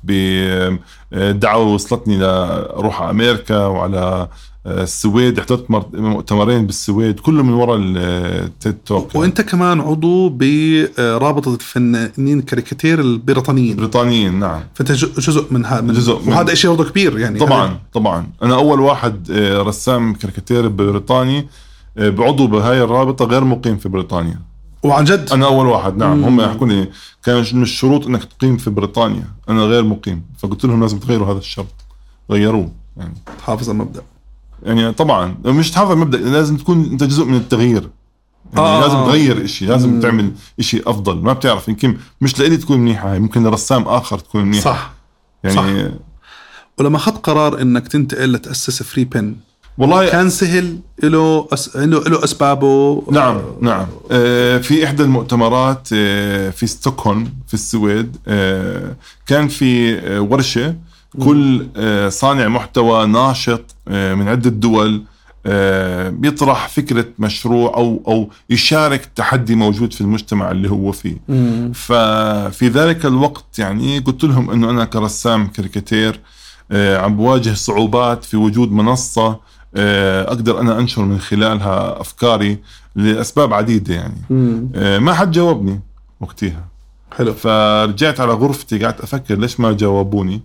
بدعوة وصلتني لأروح على أمريكا وعلى السويد. حضرت مر- مؤتمرين بالسويد كله من وراء ال TED Talk وأنت كمان عضو برابطه الفنانين الكاريكاتير البريطانيين. بريطانيين نعم. فأنت جزء من هذا من جزء من- وهذا شيء برضه كبير يعني. طبعا طبعا. أنا أول واحد آه، رسام كاريكاتير بريطاني آه، بعضو بهاي الرابطة غير مقيم في بريطانيا. وعن جد؟ أنا أول واحد نعم. مم. هم يحكوا لي كان من الشروط إنك تقيم في بريطانيا. أنا غير مقيم. فقلت لهم لازم تغيروا هذا الشرط. غيروه يعني. حافظ المبدأ. يعني طبعا مش تحافظ على المبدأ لازم تكون أنت جزء من التغيير. يعني آه. آه. لازم تغير إشي لازم مم. تعمل إشي أفضل. ما بتعرف يمكن مش لإلي تكون منيحة هاي ممكن لرسام آخر تكون منيحة. صح. يعني صح. ولما أخذت قرار إنك تنتقل لتأسس فري بن والله كان سهل له أس... له له أسبابه. نعم نعم. آه، في إحدى المؤتمرات آه، في ستوكهولم في السويد آه، كان في ورشة كل صانع محتوى ناشط من عدة دول بيطرح فكرة مشروع أو أو يشارك تحدي موجود في المجتمع اللي هو فيه. مم. ففي ذلك الوقت يعني قلت لهم إنه أنا كرسام كاريكاتير عم بواجه صعوبات في وجود منصة أقدر أنا أنشر من خلالها أفكاري لأسباب عديدة يعني. مم. آه، ما حد جاوبني وقتها. حلو. فرجعت على غرفتي قعدت أفكر ليش ما جاوبوني.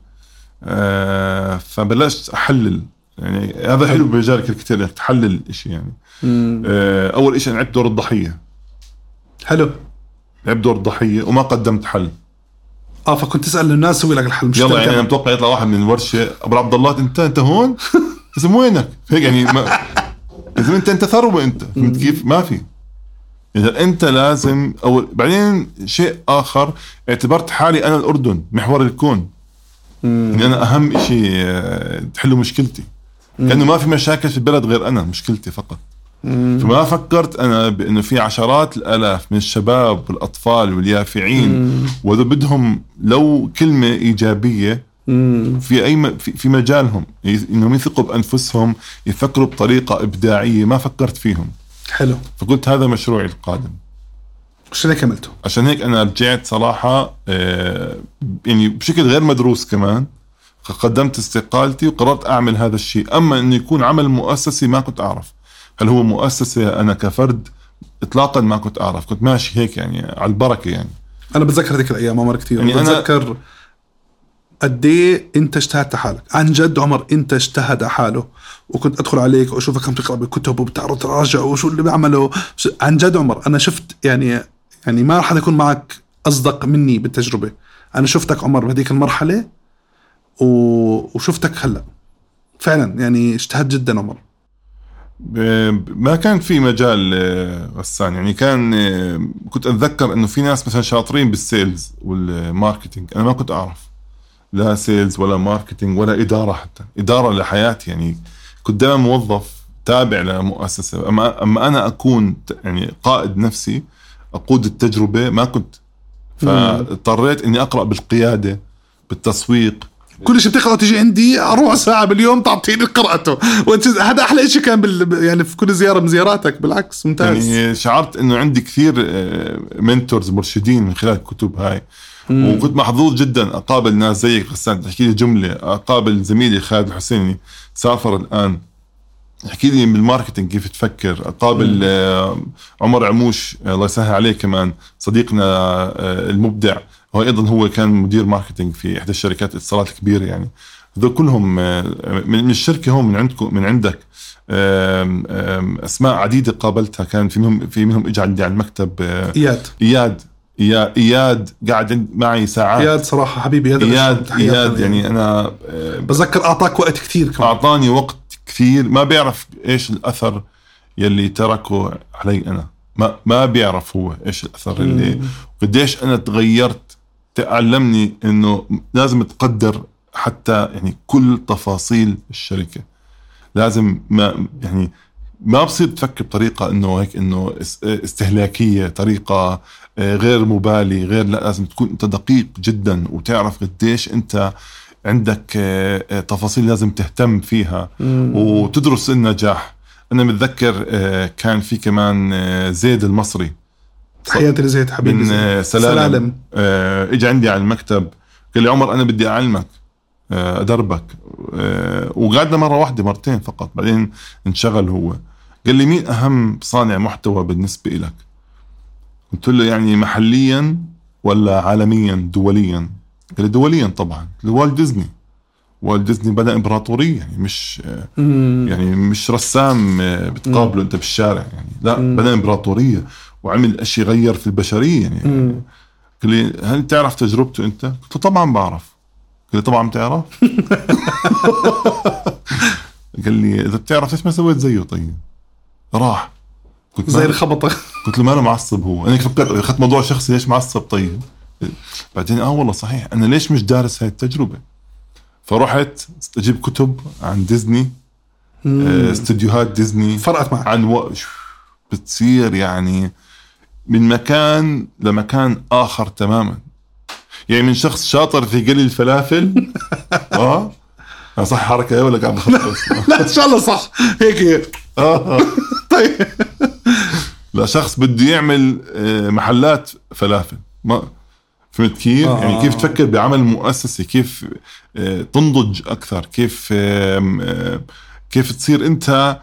آه، فبلشت أحلل. يعني هذا حلو بمجال الكاريكاتير إنك تحلل الشيء يعني. مم. آه، أول شيء أنا لعبت دور الضحية. حلو. لعبت دور الضحية وما قدمت حل. آه فكنت تسأل الناس سوي لك الحل مش يلا. يعني أنا متوقع يطلع واحد من الورشه أبو عبد الله انت أنت هون؟ اسم وينك هيك يعني ما يا زلمه انت انت ثروة انت. فهمت كيف؟ ما في. إذا انت لازم أو بعدين شيء آخر اعتبرت حالي أنا الأردن محور الكون. يعني أنا أهم شيء آه، تحلوا مشكلتي. كانه ما في مشاكل في البلد غير أنا مشكلتي فقط. فما فكرت أنا بأنه في عشرات الآلاف من الشباب والأطفال واليافعين. وإذا بدهم لو كلمة إيجابية مم. في أي م... في, مجالهم. إنهم يثقوا بأنفسهم يفكروا بطريقة إبداعية ما فكرت فيهم. حلو. فقلت هذا مشروعي القادم. عشان هيك عملته. عشان هيك أنا رجعت صراحة آه، يعني بشكل غير مدروس كمان قدمت استقالتي وقررت أعمل هذا الشيء. أما إنه يكون عمل مؤسسي ما كنت أعرف. هل هو مؤسسة أنا كفرد؟ اطلاقا ما كنت أعرف. كنت ماشي هيك يعني على البركة يعني. أنا بتذكر هذيك الأيام عمر كثير يعني يعني أنا- بتذكر قد إيه انت اجتهدت حالك. عن جد عمر انت اجتهد حاله. وكنت أدخل عليك وأشوفك عم تقرأ بالكتب وبتعرض تراجع وشو اللي بيعمله ش- عن جد عمر أنا شفت يعني يعني ما راح يكون معك أصدق مني بالتجربة. أنا شفتك عمر بهذيك المرحلة و... وشفتك هلأ. فعلا يعني اجتهد جدا عمر. ما كان في مجال آه، غسان. يعني كان آه، كنت أتذكر إنه في ناس مثلا شاطرين بال sales وال marketing. أنا ما كنت أعرف. لا sales ولا marketing ولا إدارة حتى. إدارة لحياتي يعني. كنت دائما موظف تابع لمؤسسة. اما أما أنا أكون يعني قائد نفسي أقود التجربة ما كنت. فاضطريت إني أقرأ بالقيادة بالتسويق. كل شيء بتقرا تيجي عندي ربع ساعة باليوم تعطيني قراءته. وانت هذا أحلى شيء كان بال يعني في كل زيارة من زياراتك. بالعكس ممتاز. يعني شعرت إنه عندي كثير mentors مرشدين من خلال الكتب هاي. وكنت محظوظ جدا أقابل ناس زيك غسان تحكي لي جملة. أقابل زميلي خالد الحسيني سافر الآن. يحكي لي بال marketing كيف تفكر. أقابل آه، عمر عموش آه، الله يسهل عليه كمان صديقنا آه، المبدع. هو أيضا هو كان مدير marketing في إحدى الشركات الاتصالات الكبيره يعني. هذول كلهم من الشركة هون من عندكم من عندك أسماء عديدة قابلتها. كان في منهم في منهم اجى عندي على المكتب إياد. إياد. اياد إياد قاعد معي ساعات. إياد صراحة حبيبي هذا اياد إياد يعني أنا آه، بتذكر أعطاك وقت كثير كمان. أعطاني وقت كثير. ما بيعرف إيش الأثر يلي تركه علي أنا. ما ما بيعرف هو إيش الأثر اللي قديش أنا تغيرت تعلمني إنه لازم تقدر حتى يعني كل تفاصيل الشركة. لازم ما يعني ما بصير تفكر بطريقة إنه هيك إنه إس- إستهلاكية طريقة غير مبالي غير لا لازم تكون أنت دقيق جدا وتعرف قديش أنت عندك آه، آه، تفاصيل لازم تهتم فيها وتدرس النجاح. أنا متذكر آه، كان في كمان آه، زيد المصري. تحياتي لزيد حبيبي من. آه، سلالم, سلالم. آه، اجى عندي على المكتب. قال لي عمر أنا بدي أعلمك آه، أدربك. آه، وقعدنا مرة واحدة مرتين فقط. بعدين انشغل هو. قال لي مين أهم صانع محتوى بالنسبة لك قلت له يعني محليا ولا عالميا؟ دوليا. قال لي دوليا طبعا. والت ديزني. والت ديزني بدأ إمبراطورية يعني مش. يعني مش رسام آه، بتقابله أنت بالشارع يعني. لا بدأ إمبراطورية وعمل أشي غير في البشرية يعني. قال لي هل تعرف تجربته أنت؟ قلت له طبعا بعرف. قال لي طبعا بتعرف؟ قال لي إذا بتعرف ليش ما سويت زيه؟ طيب؟ راح. قلت زي الخبطة. قلت له ما أنا معصب هو. أنا فكرت أخذت موضوع شخصي ليش معصب؟ طيب؟ بعدين آه والله صحيح. أنا ليش مش دارس هاي التجربة؟ فرحت أجيب كتب عن ديزني آه، استديوهات ديزني. فرقت معك. عن و... بتصير يعني من مكان لمكان آخر تماما. يعني من شخص شاطر في قلي الفلافل. آه. أنا صح حركة ولا قاعد لا إن شاء الله صح. هيك. هي. آه. طيب. لشخص بده يعمل آه، محلات فلافل. ما فهمت كيف؟ آه. يعني كيف تفكر بعمل مؤسسي كيف آه، تنضج أكثر؟ كيف آه، كيف تصير أنت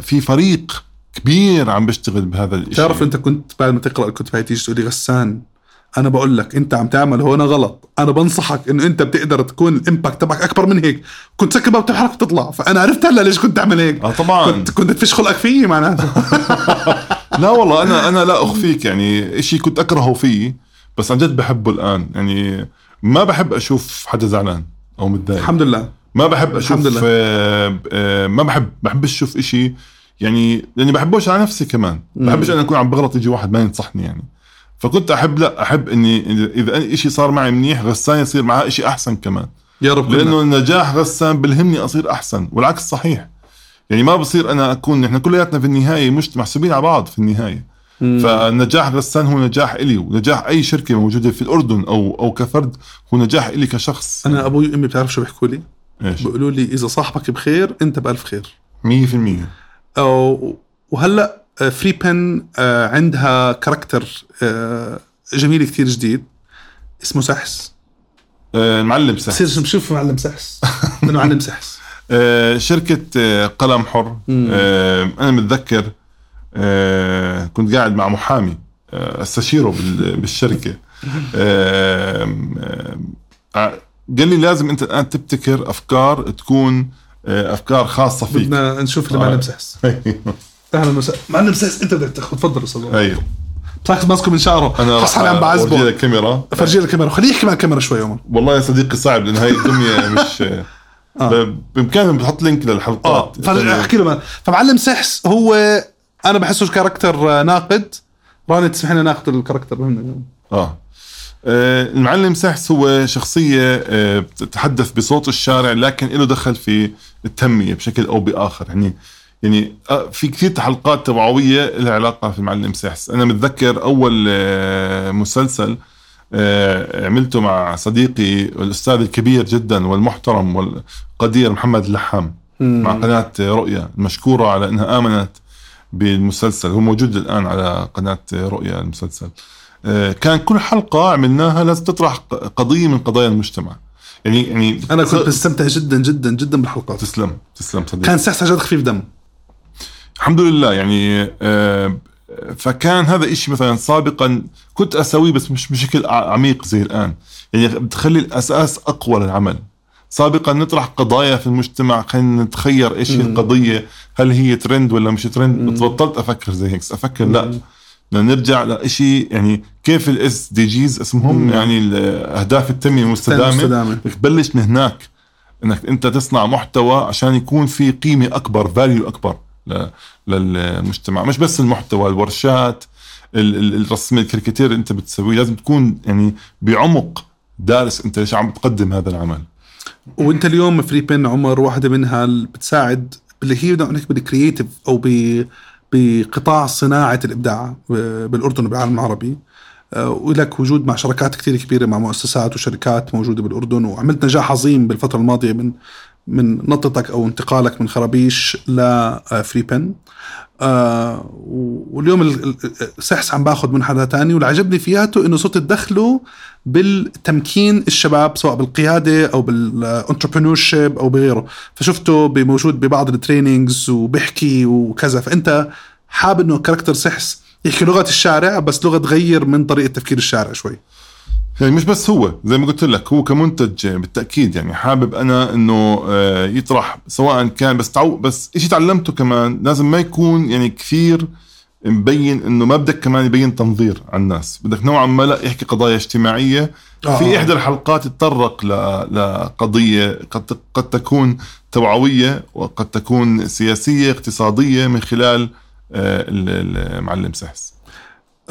في فريق كبير عم بيشتغل بهذا الشيء تعرف أنت كنت بعد ما تقرأ الكتب هاي تيجي تقول لي غسان؟ أنا بقول لك أنت عم تعمل هون غلط. أنا بنصحك إنه أنت بتقدر تكون الإمباكت تبعك أكبر من هيك. كنت سكر باب تفتح وتطلع. فأنا عرفت هلا ليش كنت تعمل هيك. آه طبعا. كنت كنت تفش خلقك فيي معناته لا والله أنا أنا لا أخفيك يعني. شيء كنت أكرهه فيه بس عن جد بحبه الآن. يعني ما بحب أشوف حدا زعلان أو متضايق. الحمد لله. ما بحب أشوف الحمد لله. آه آه ما بحب بحبش أشوف إشي يعني لاني بحبوش على نفسي كمان. بحبش أنا أكون عم بغلط يجي واحد ما ينصحني يعني. فكنت أحب لا أحب إني إذا أي إشي صار معي منيح غسان يصير معاه إشي أحسن كمان. يا رب. لأنه النجاح غسان بلهمني أصير أحسن والعكس صحيح. يعني ما بصير أنا أكون نحن كلياتنا في النهاية مش محسوبين على بعض في النهاية. فنجاح غسان هو نجاح إلي ونجاح أي شركة موجودة في الأردن أو أو كفرد هو نجاح إلي كشخص. أنا أبوي وأمي بتعرف شو بيحكوا لي؟ إيش؟ 100% بيقولوا لي إذا صاحبك بخير أنت بألف خير. 100% أو وهلأ Free Pen عندها character آه، جميل كثير جديد. اسمه سحس. آه، المعلم سحس. بصير بشوف معلم سحس. انه معلم سحس. آه، شركة آه، قلم حر. آه، أنا متذكر آه، كنت قاعد مع محامي آه، أستشيره بال- بالشركة. آه، آه، قال لي لازم أنت الآن تبتكر أفكار تكون آه، أفكار خاصة فيك. بدنا نشوف المعلم سحس. أهلا وسهلا. معلم سحس انت بدك تاخذ تفضل أستاذ. أيوه. بتاخذ ماسكه من شعره أنا حس حالي عم بعذبه لك كاميرا فرجي الكاميرا. خليه يحكي مع الكاميرا شوي عمر. والله يا صديقي صعب لأن هاي الدمية مش ب- بإمكانهم بحط لينك آه. للحلقات فاحكي له ما- فمعلم سحس هو أنا بحسه character ناقد. راني تسمح لنا ناخذ ال character مهمنا آه. آه المعلم سحس هو شخصية آه بتتحدث بصوت الشارع لكن له دخل في التنمية بشكل أو بآخر. يعني يعني آه في كثير حلقات توعوية لها علاقة في المعلم سحس. أنا متذكر أول آه مسلسل آه عملته مع صديقي الأستاذ الكبير جدا والمحترم والقدير محمد اللحام مع قناة رؤيا المشكورة على أنها آمنت بالمسلسل. هو موجود الآن على قناة رؤيا المسلسل. كان كل حلقة عملناها لازم تطرح ق- قضية من قضايا المجتمع. يعني يعني أنا كنت بستمتع جدا جدا جدا بالحلقات. تسلم تسلم صديقي. كان سحس عن جد خفيف دم. الحمد لله يعني آه، فكان هذا إشي مثلا سابقا كنت أسويه بس مش بشكل عميق زي الآن. يعني بتخلي الأساس أقوى للعمل. سابقا نطرح قضايا في المجتمع خلينا نتخير إيش هي القضية هل هي ترند ولا مش ترند بطلت أفكر زي هيك أفكر لا. نرجع لشيء يعني كيف ال SDGs اسمهم؟ يعني ال- أهداف التنمية المستدامة. المستدامة. بدك تبلش من هناك إنك أنت تصنع محتوى عشان يكون في قيمة أكبر value أكبر. للمجتمع. مش بس المحتوى الورشات ال- ال- الرسم الكاريكاتير انت بتسويه. لازم تكون يعني بعمق دارس انت ليش عم تقدم هذا العمل. وانت اليوم فري بين عمر واحدة منها بتساعد اللي هي بدنا بالكرييتيف أو ب بقطاع صناعة الإبداع بالأردن وبالعالم العربي. آه، ولك وجود مع شركات كثير كبيرة مع مؤسسات وشركات موجودة بالأردن وعملت نجاح عظيم بالفترة الماضية من من نطتك أو انتقالك من خرابيش لفري بن آه واليوم ال- ال- سحس عم باخذ من حدا تاني واللي عجبني فياته إنه صرت تدخله بالتمكين الشباب سواء بالقيادة أو بال entrepreneurship أو بغيره. فشفته موجود ببعض ال trainings وبيحكي وكذا. فأنت حابب إنه character سحس يحكي لغة الشارع بس لغة تغير من طريقة تفكير الشارع شوي. يعني مش بس هو زي ما قلت لك هو كمنتج بالتأكيد يعني حابب أنا إنه آه، يطرح سواء كان بس تعو بس شيء تعلمته كمان لازم ما يكون يعني كثير مبين إنه ما بدك كمان يبين تنظير على الناس. بدك نوعا ما لا يحكي قضايا اجتماعية. آه. في إحدى الحلقات تطرق لقضية قد قد تكون توعوية وقد تكون سياسية اقتصادية من خلال آه، ال- المعلم سحس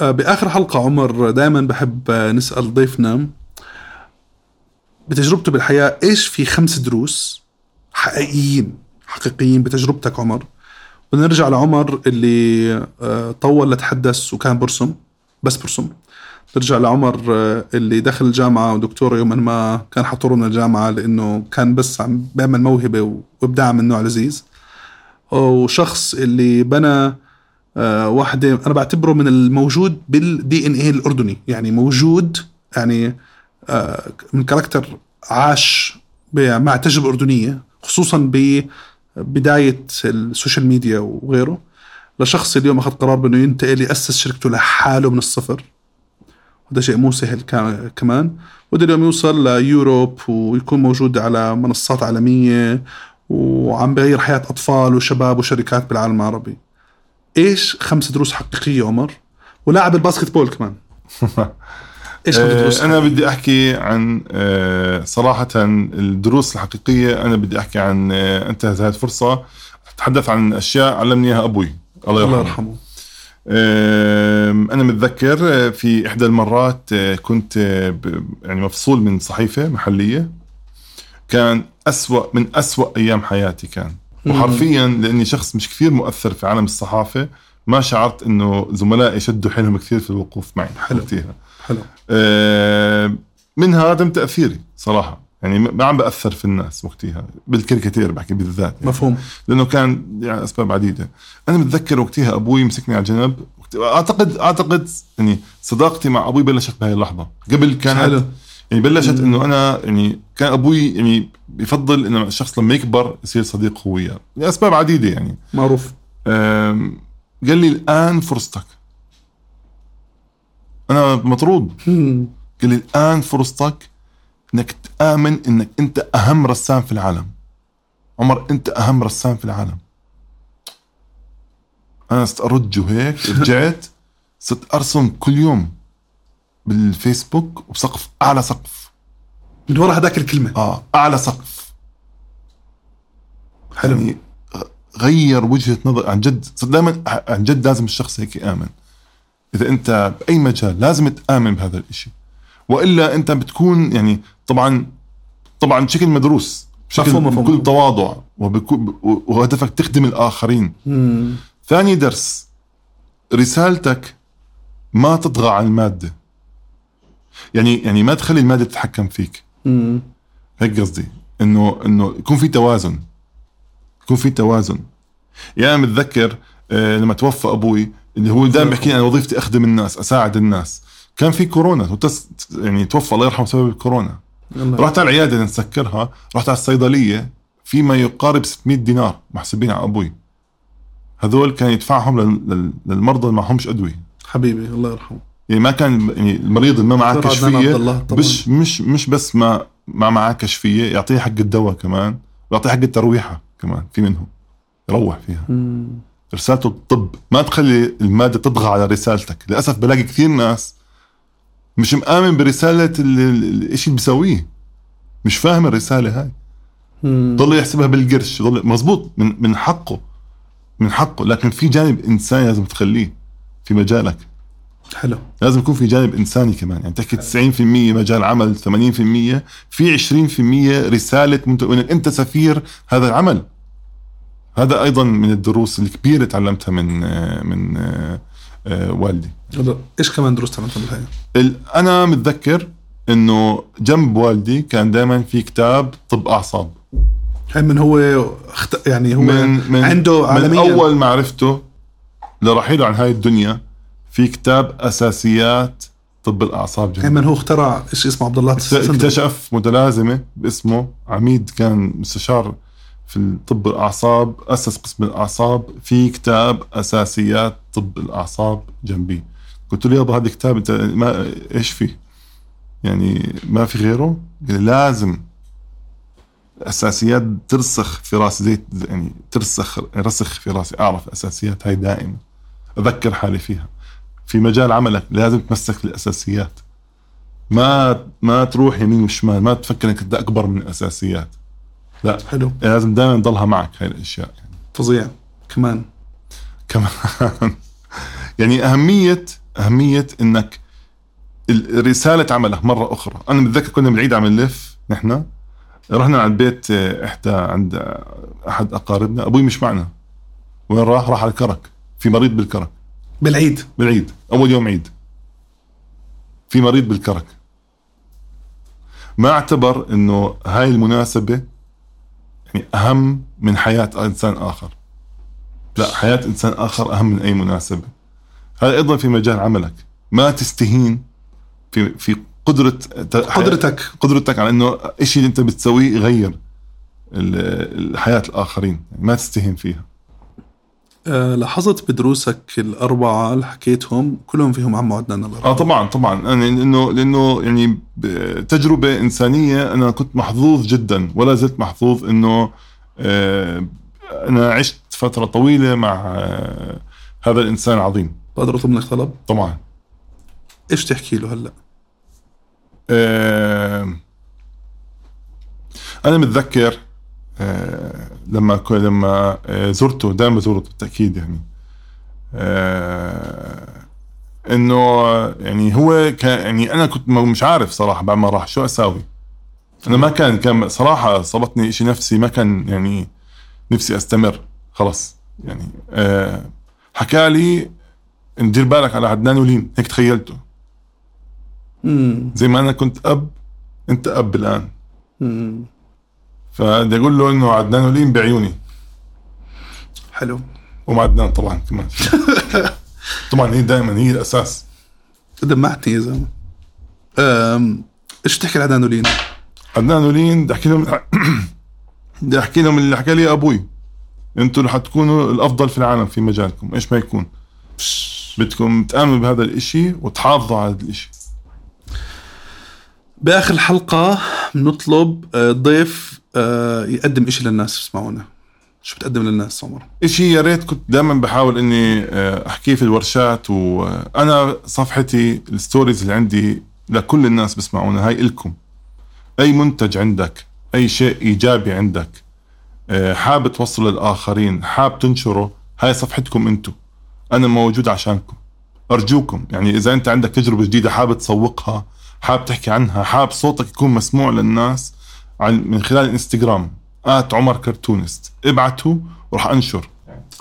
بآخر حلقة عمر دائما بحب آه، نسأل ضيفنا بتجربته بالحياة إيش في خمس دروس حقيقيين حقيقيين بتجربتك عمر؟ بدنا نرجع لعمر اللي آه، طول لتحدث وكان برسم بس برسم. نرجع لعمر آه، اللي دخل الجامعة ودكتورة يوما ما كان من الجامعة لأنه كان بس عم بيعمل موهبة وإبداع من نوع لذيذ. وشخص اللي بنى آه، واحدة أنا بعتبره من الموجود بالدي إن إيه الأردني. يعني موجود يعني آه، من كاركتر عاش مع تجربة أردنية خصوصا ببداية ال social media وغيره. لشخص اليوم أخذ قرار بأنه ينتقل يأسس شركته لحاله من الصفر. وده شيء مو سهل كمان. وده اليوم يوصل ل Europe ويكون موجود على منصات عالمية وعم بغير حياة أطفال وشباب وشركات بالعالم العربي. إيش خمس دروس حقيقية عمر؟ ولاعب ال basketball كمان. إيش خمس دروس آه، أنا بدي أحكي عن آه، صراحة الدروس الحقيقية أنا بدي أحكي عن آه، انتهز هذه الفرصة. أتحدث عن أشياء علمني إياها أبوي. الله الله يرحمه. يرحمه. آم، أنا متذكر في إحدى المرات كنت يعني مفصول من صحيفة محلية. كان أسوأ من أسوأ أيام حياتي كان. وحرفيا لأني شخص مش كثير مؤثر في عالم الصحافة ما شعرت إنه زملائي شدوا حيلهم كثير في الوقوف معي. حلو. وقتها حلو. آه، من هذا تم تاثيري صراحة. يعني ما عم بأثر في الناس وقتها بالكاريكاتير بحكي بالذات يعني. مفهوم. لأنه كان يعني أسباب عديدة. أنا متذكر وقتها أبوي مسكني على جنب اعتقد أعتقد يعني صداقتي مع أبوي بلشت بهي اللحظة. قبل كانت حلو. يعني بلشت. إنه أنا يعني كان أبوي يعني بيفضل إنه الشخص لما يكبر يصير صديق هو وياه لأسباب عديدة يعني. معروف. قال لي الآن فرصتك. أنا مطرود. قال لي الآن فرصتك إنك تآمن إنك أنت أهم رسام في العالم. عمر أنت أهم رسام في العالم. أنا صرت وهيك رجعت صرت أرسم كل يوم. بالفيسبوك وبسقف أعلى سقف. من ورا هذاك الكلمة. آه أعلى سقف. حلو. يعني غير وجهة نظر عن جد دائما عن جد لازم الشخص هيك يآمن. إذا أنت بأي مجال لازم تآمن بهذا الإشي. وإلا أنت بتكون يعني طبعا طبعا بشكل مدروس بشكل مفهوم، مفهوم. بكل تواضع وبكل وهدفك تخدم الآخرين. مم. ثاني درس رسالتك ما تطغى على المادة. يعني يعني ما تخلي المادة تتحكم فيك. مم. هيك قصدي. إنه إنه يكون في توازن. يكون في توازن. يعني متذكر آه، لما توفى أبوي اللي هو دائما بيحكي أنا وظيفتي أخدم الناس أساعد الناس. كان في كورونا وتس يعني توفى الله يرحمه بسبب الكورونا. رحت على العيادة نسكرها رحت على الصيدلية في ما يقارب 600 دينار محسوبين على أبوي. هذول كان يدفعهم لل- لل- للمرضى اللي معهمش أدوية. حبيبي الله يرحمه. يعني ما كان يعني المريض ما معاه كشفية. مش مش مش بس ما ما معاه كشفية يعطيه حق الدواء كمان ويعطيه حق الترويحة كمان في منهم. يروح فيها. مم. رسالته الطب ما تخلي المادة تطغى على رسالتك. للأسف بلاقي كثير ناس مش مآمن برسالة ال- ال- الشيء اللي بيسويه مش فاهم الرسالة هاي. ضل يحسبها بالقرش. ضل مزبوط من من حقه. من حقه. لكن في جانب انساني لازم تخليه في مجالك. حلو. لازم يكون في جانب إنساني كمان. يعني تحكي 90% مجال عمل 80% في 20% رسالة منت- انك أنت سفير هذا العمل. هذا أيضا من الدروس الكبيرة تعلمتها من من آه، والدي. إيش كمان دروس تعلمتها بالحياة؟ ال- أنا متذكر إنه جنب والدي كان دائما في كتاب طب أعصاب. من هو. يعني هو من من عنده من عالميا. أول ما عرفته لرحيله عن هاي الدنيا في كتاب أساسيات طب الأعصاب جنبي هاي من هو اخترع إيش اسمه عبد الله. اكتشف متلازمة باسمه. عميد كان مستشار في الطب الأعصاب أسس قسم الأعصاب في كتاب أساسيات طب الأعصاب جنبي قلت له يابا هذا كتاب أنت ما إيش فيه؟ يعني ما في غيره؟ قال لي لازم. الاساسيات ترسخ في راسي زي يعني ترسخ رسخ في راسي. أعرف الاساسيات هاي دائما. أذكر حالي فيها. في مجال عملك لازم تمسك الأساسيات. ما ما تروح يمين وشمال ما تفكر إنك أنت أكبر من الأساسيات. لا حلو. لازم دائما تضلها معك هاي الأشياء يعني. فظيع. كمان. كمان. يعني أهمية أهمية إنك ال- رسالة عملك مرة أخرى. أنا متذكر كنا بالعيد عم نلف نحن. رحنا عند بيت آه، إحدى عند أحد أقاربنا. أبوي مش معنا. وين راح؟ راح على الكرك في مريض بالكرك. بالعيد. بالعيد. أول يوم عيد. في مريض بالكرك. ما أعتبر إنه هاي المناسبة يعني أهم من حياة إنسان آخر. لا حياة إنسان آخر أهم من أي مناسبة. هذا أيضا في مجال عملك. ما تستهين في في قدرة قدرتك. قدرتك على إنه الشيء اللي أنت بتسويه يغير الحياة الآخرين. يعني ما تستهين فيها. لاحظت بدروسك الأربعة اللي حكيتهم كلهم فيهم عمو عدنان الله آه طبعا طبعا. أنا لأنه لأنه يعني تجربة إنسانية أنا كنت محظوظ جدا ولا زلت محظوظ إنه آه، أنا عشت فترة طويلة مع آه، هذا الإنسان العظيم. بقدر أطلب منك طلب؟ طبعا. إيش تحكي له هلأ؟ آه، أنا متذكر آه، لما ك- لما آه، زرته دائما بزوره بالتأكيد يعني. آه، إنه يعني هو كان يعني أنا كنت مش عارف صراحة بعد ما راح شو أساوي. أنا ما كان كان صراحة صابتني شيء نفسي ما كان يعني نفسي أستمر. خلص يعني آه، حكى لي ندير بالك على عدنان ولين هيك تخيلته. زي ما أنا كنت أب أنت أب الآن. مم. فبدي أقول له إنه عدنان ولين بعيوني. حلو. ومعدنان طبعا كمان. طبعا هي دائما هي الأساس. دمعتني يا زلمه إيش تحكي لعدنان ولين؟ عدنان ولين بدي أحكي لهم بدي أحكي لهم اللي حكى لي أبوي. أنتم رح تكونوا الأفضل في العالم في مجالكم إيش ما يكون. بدكم تآمنوا بهذا الإشي وتحافظوا على هذا الإشي. بآخر الحلقة بنطلب آه، ضيف آه، يقدم إشي للناس يسمعونا شو بتقدم للناس عمر؟ إشي يا ريت كنت دائما بحاول إني آه، أحكيه في الورشات وأنا صفحتي ال stories اللي عندي لكل الناس بسمعونا هاي إلكم. أي منتج عندك أي شيء إيجابي عندك آه، حاب توصل للآخرين حاب تنشره هاي صفحتكم أنتم أنا موجود عشانكم. أرجوكم يعني إذا أنت عندك تجربة جديدة حابب تسوقها حاب تحكي عنها حاب صوتك يكون مسموع للناس عن من خلال الانستغرام آت عمر كرتونست. ابعتوا وراح أنشر.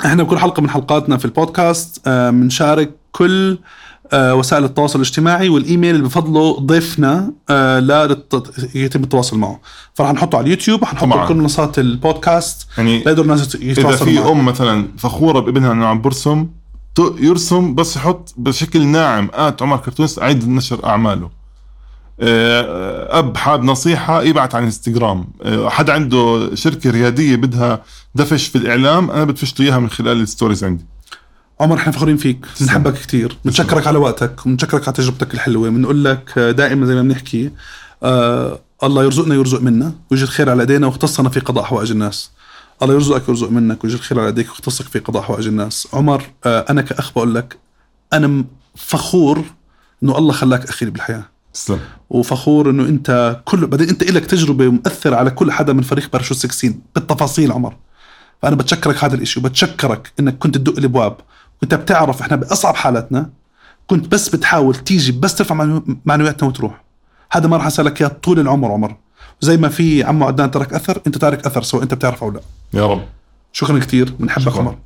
إحنا بكل حلقة من حلقاتنا في البودكاست آه، بنشارك كل آه، وسائل التواصل الاجتماعي والإيميل اللي بفضله ضيفنا آه، لا يتم التواصل معه. فرح نحطه على اليوتيوب رح نحطه طبعاً. بكل منصات البودكاست. يعني لا يقدروا الناس إذا يتواصلوا في معه. أم مثلا فخورة بابنها إنه عم برسم يرسم بس يحط بشكل ناعم at عمر cartoonist عيد نشر أعماله. آه، أب حاب نصيحة يبعت على الانستغرام آه، حدا عنده شركة ريادية بدها دفش في الإعلام أنا بدفش له إياها من خلال ال stories عندي. عمر إحنا فخورين فيك. بنحبك كثير بنشكرك على وقتك وبنشكرك على تجربتك الحلوة. بنقول لك آه، دائما زي ما بنحكي آه الله يرزقنا يرزق منا ويجي الخير على إيدينا واختصنا في قضاء حوائج الناس. الله يرزقك ويرزق منك ويجي الخير على إيديك واختصك في قضاء حوائج الناس. عمر آه أنا كأخ بقول لك أنا فخور إنه الله خلاك أخي بالحياة. وفخور إنه أنت كل بعدين أنت لك تجربة مؤثرة على كل حدا من فريق باراشوت 16 بالتفاصيل عمر. فأنا بتشكرك هذا الإشي وبتشكرك إنك كنت تدق الأبواب. كنت بتعرف إحنا بأصعب حالاتنا. كنت بس بتحاول تيجي بس ترفع معنو- معنوياتنا وتروح. هذا ما راح أسألك إياه طول العمر عمر. زي ما في عمو عدنان ترك أثر أنت تارك أثر سواء أنت بتعرف أو لا. يا رب. شكرا كثير بنحبك. عمر.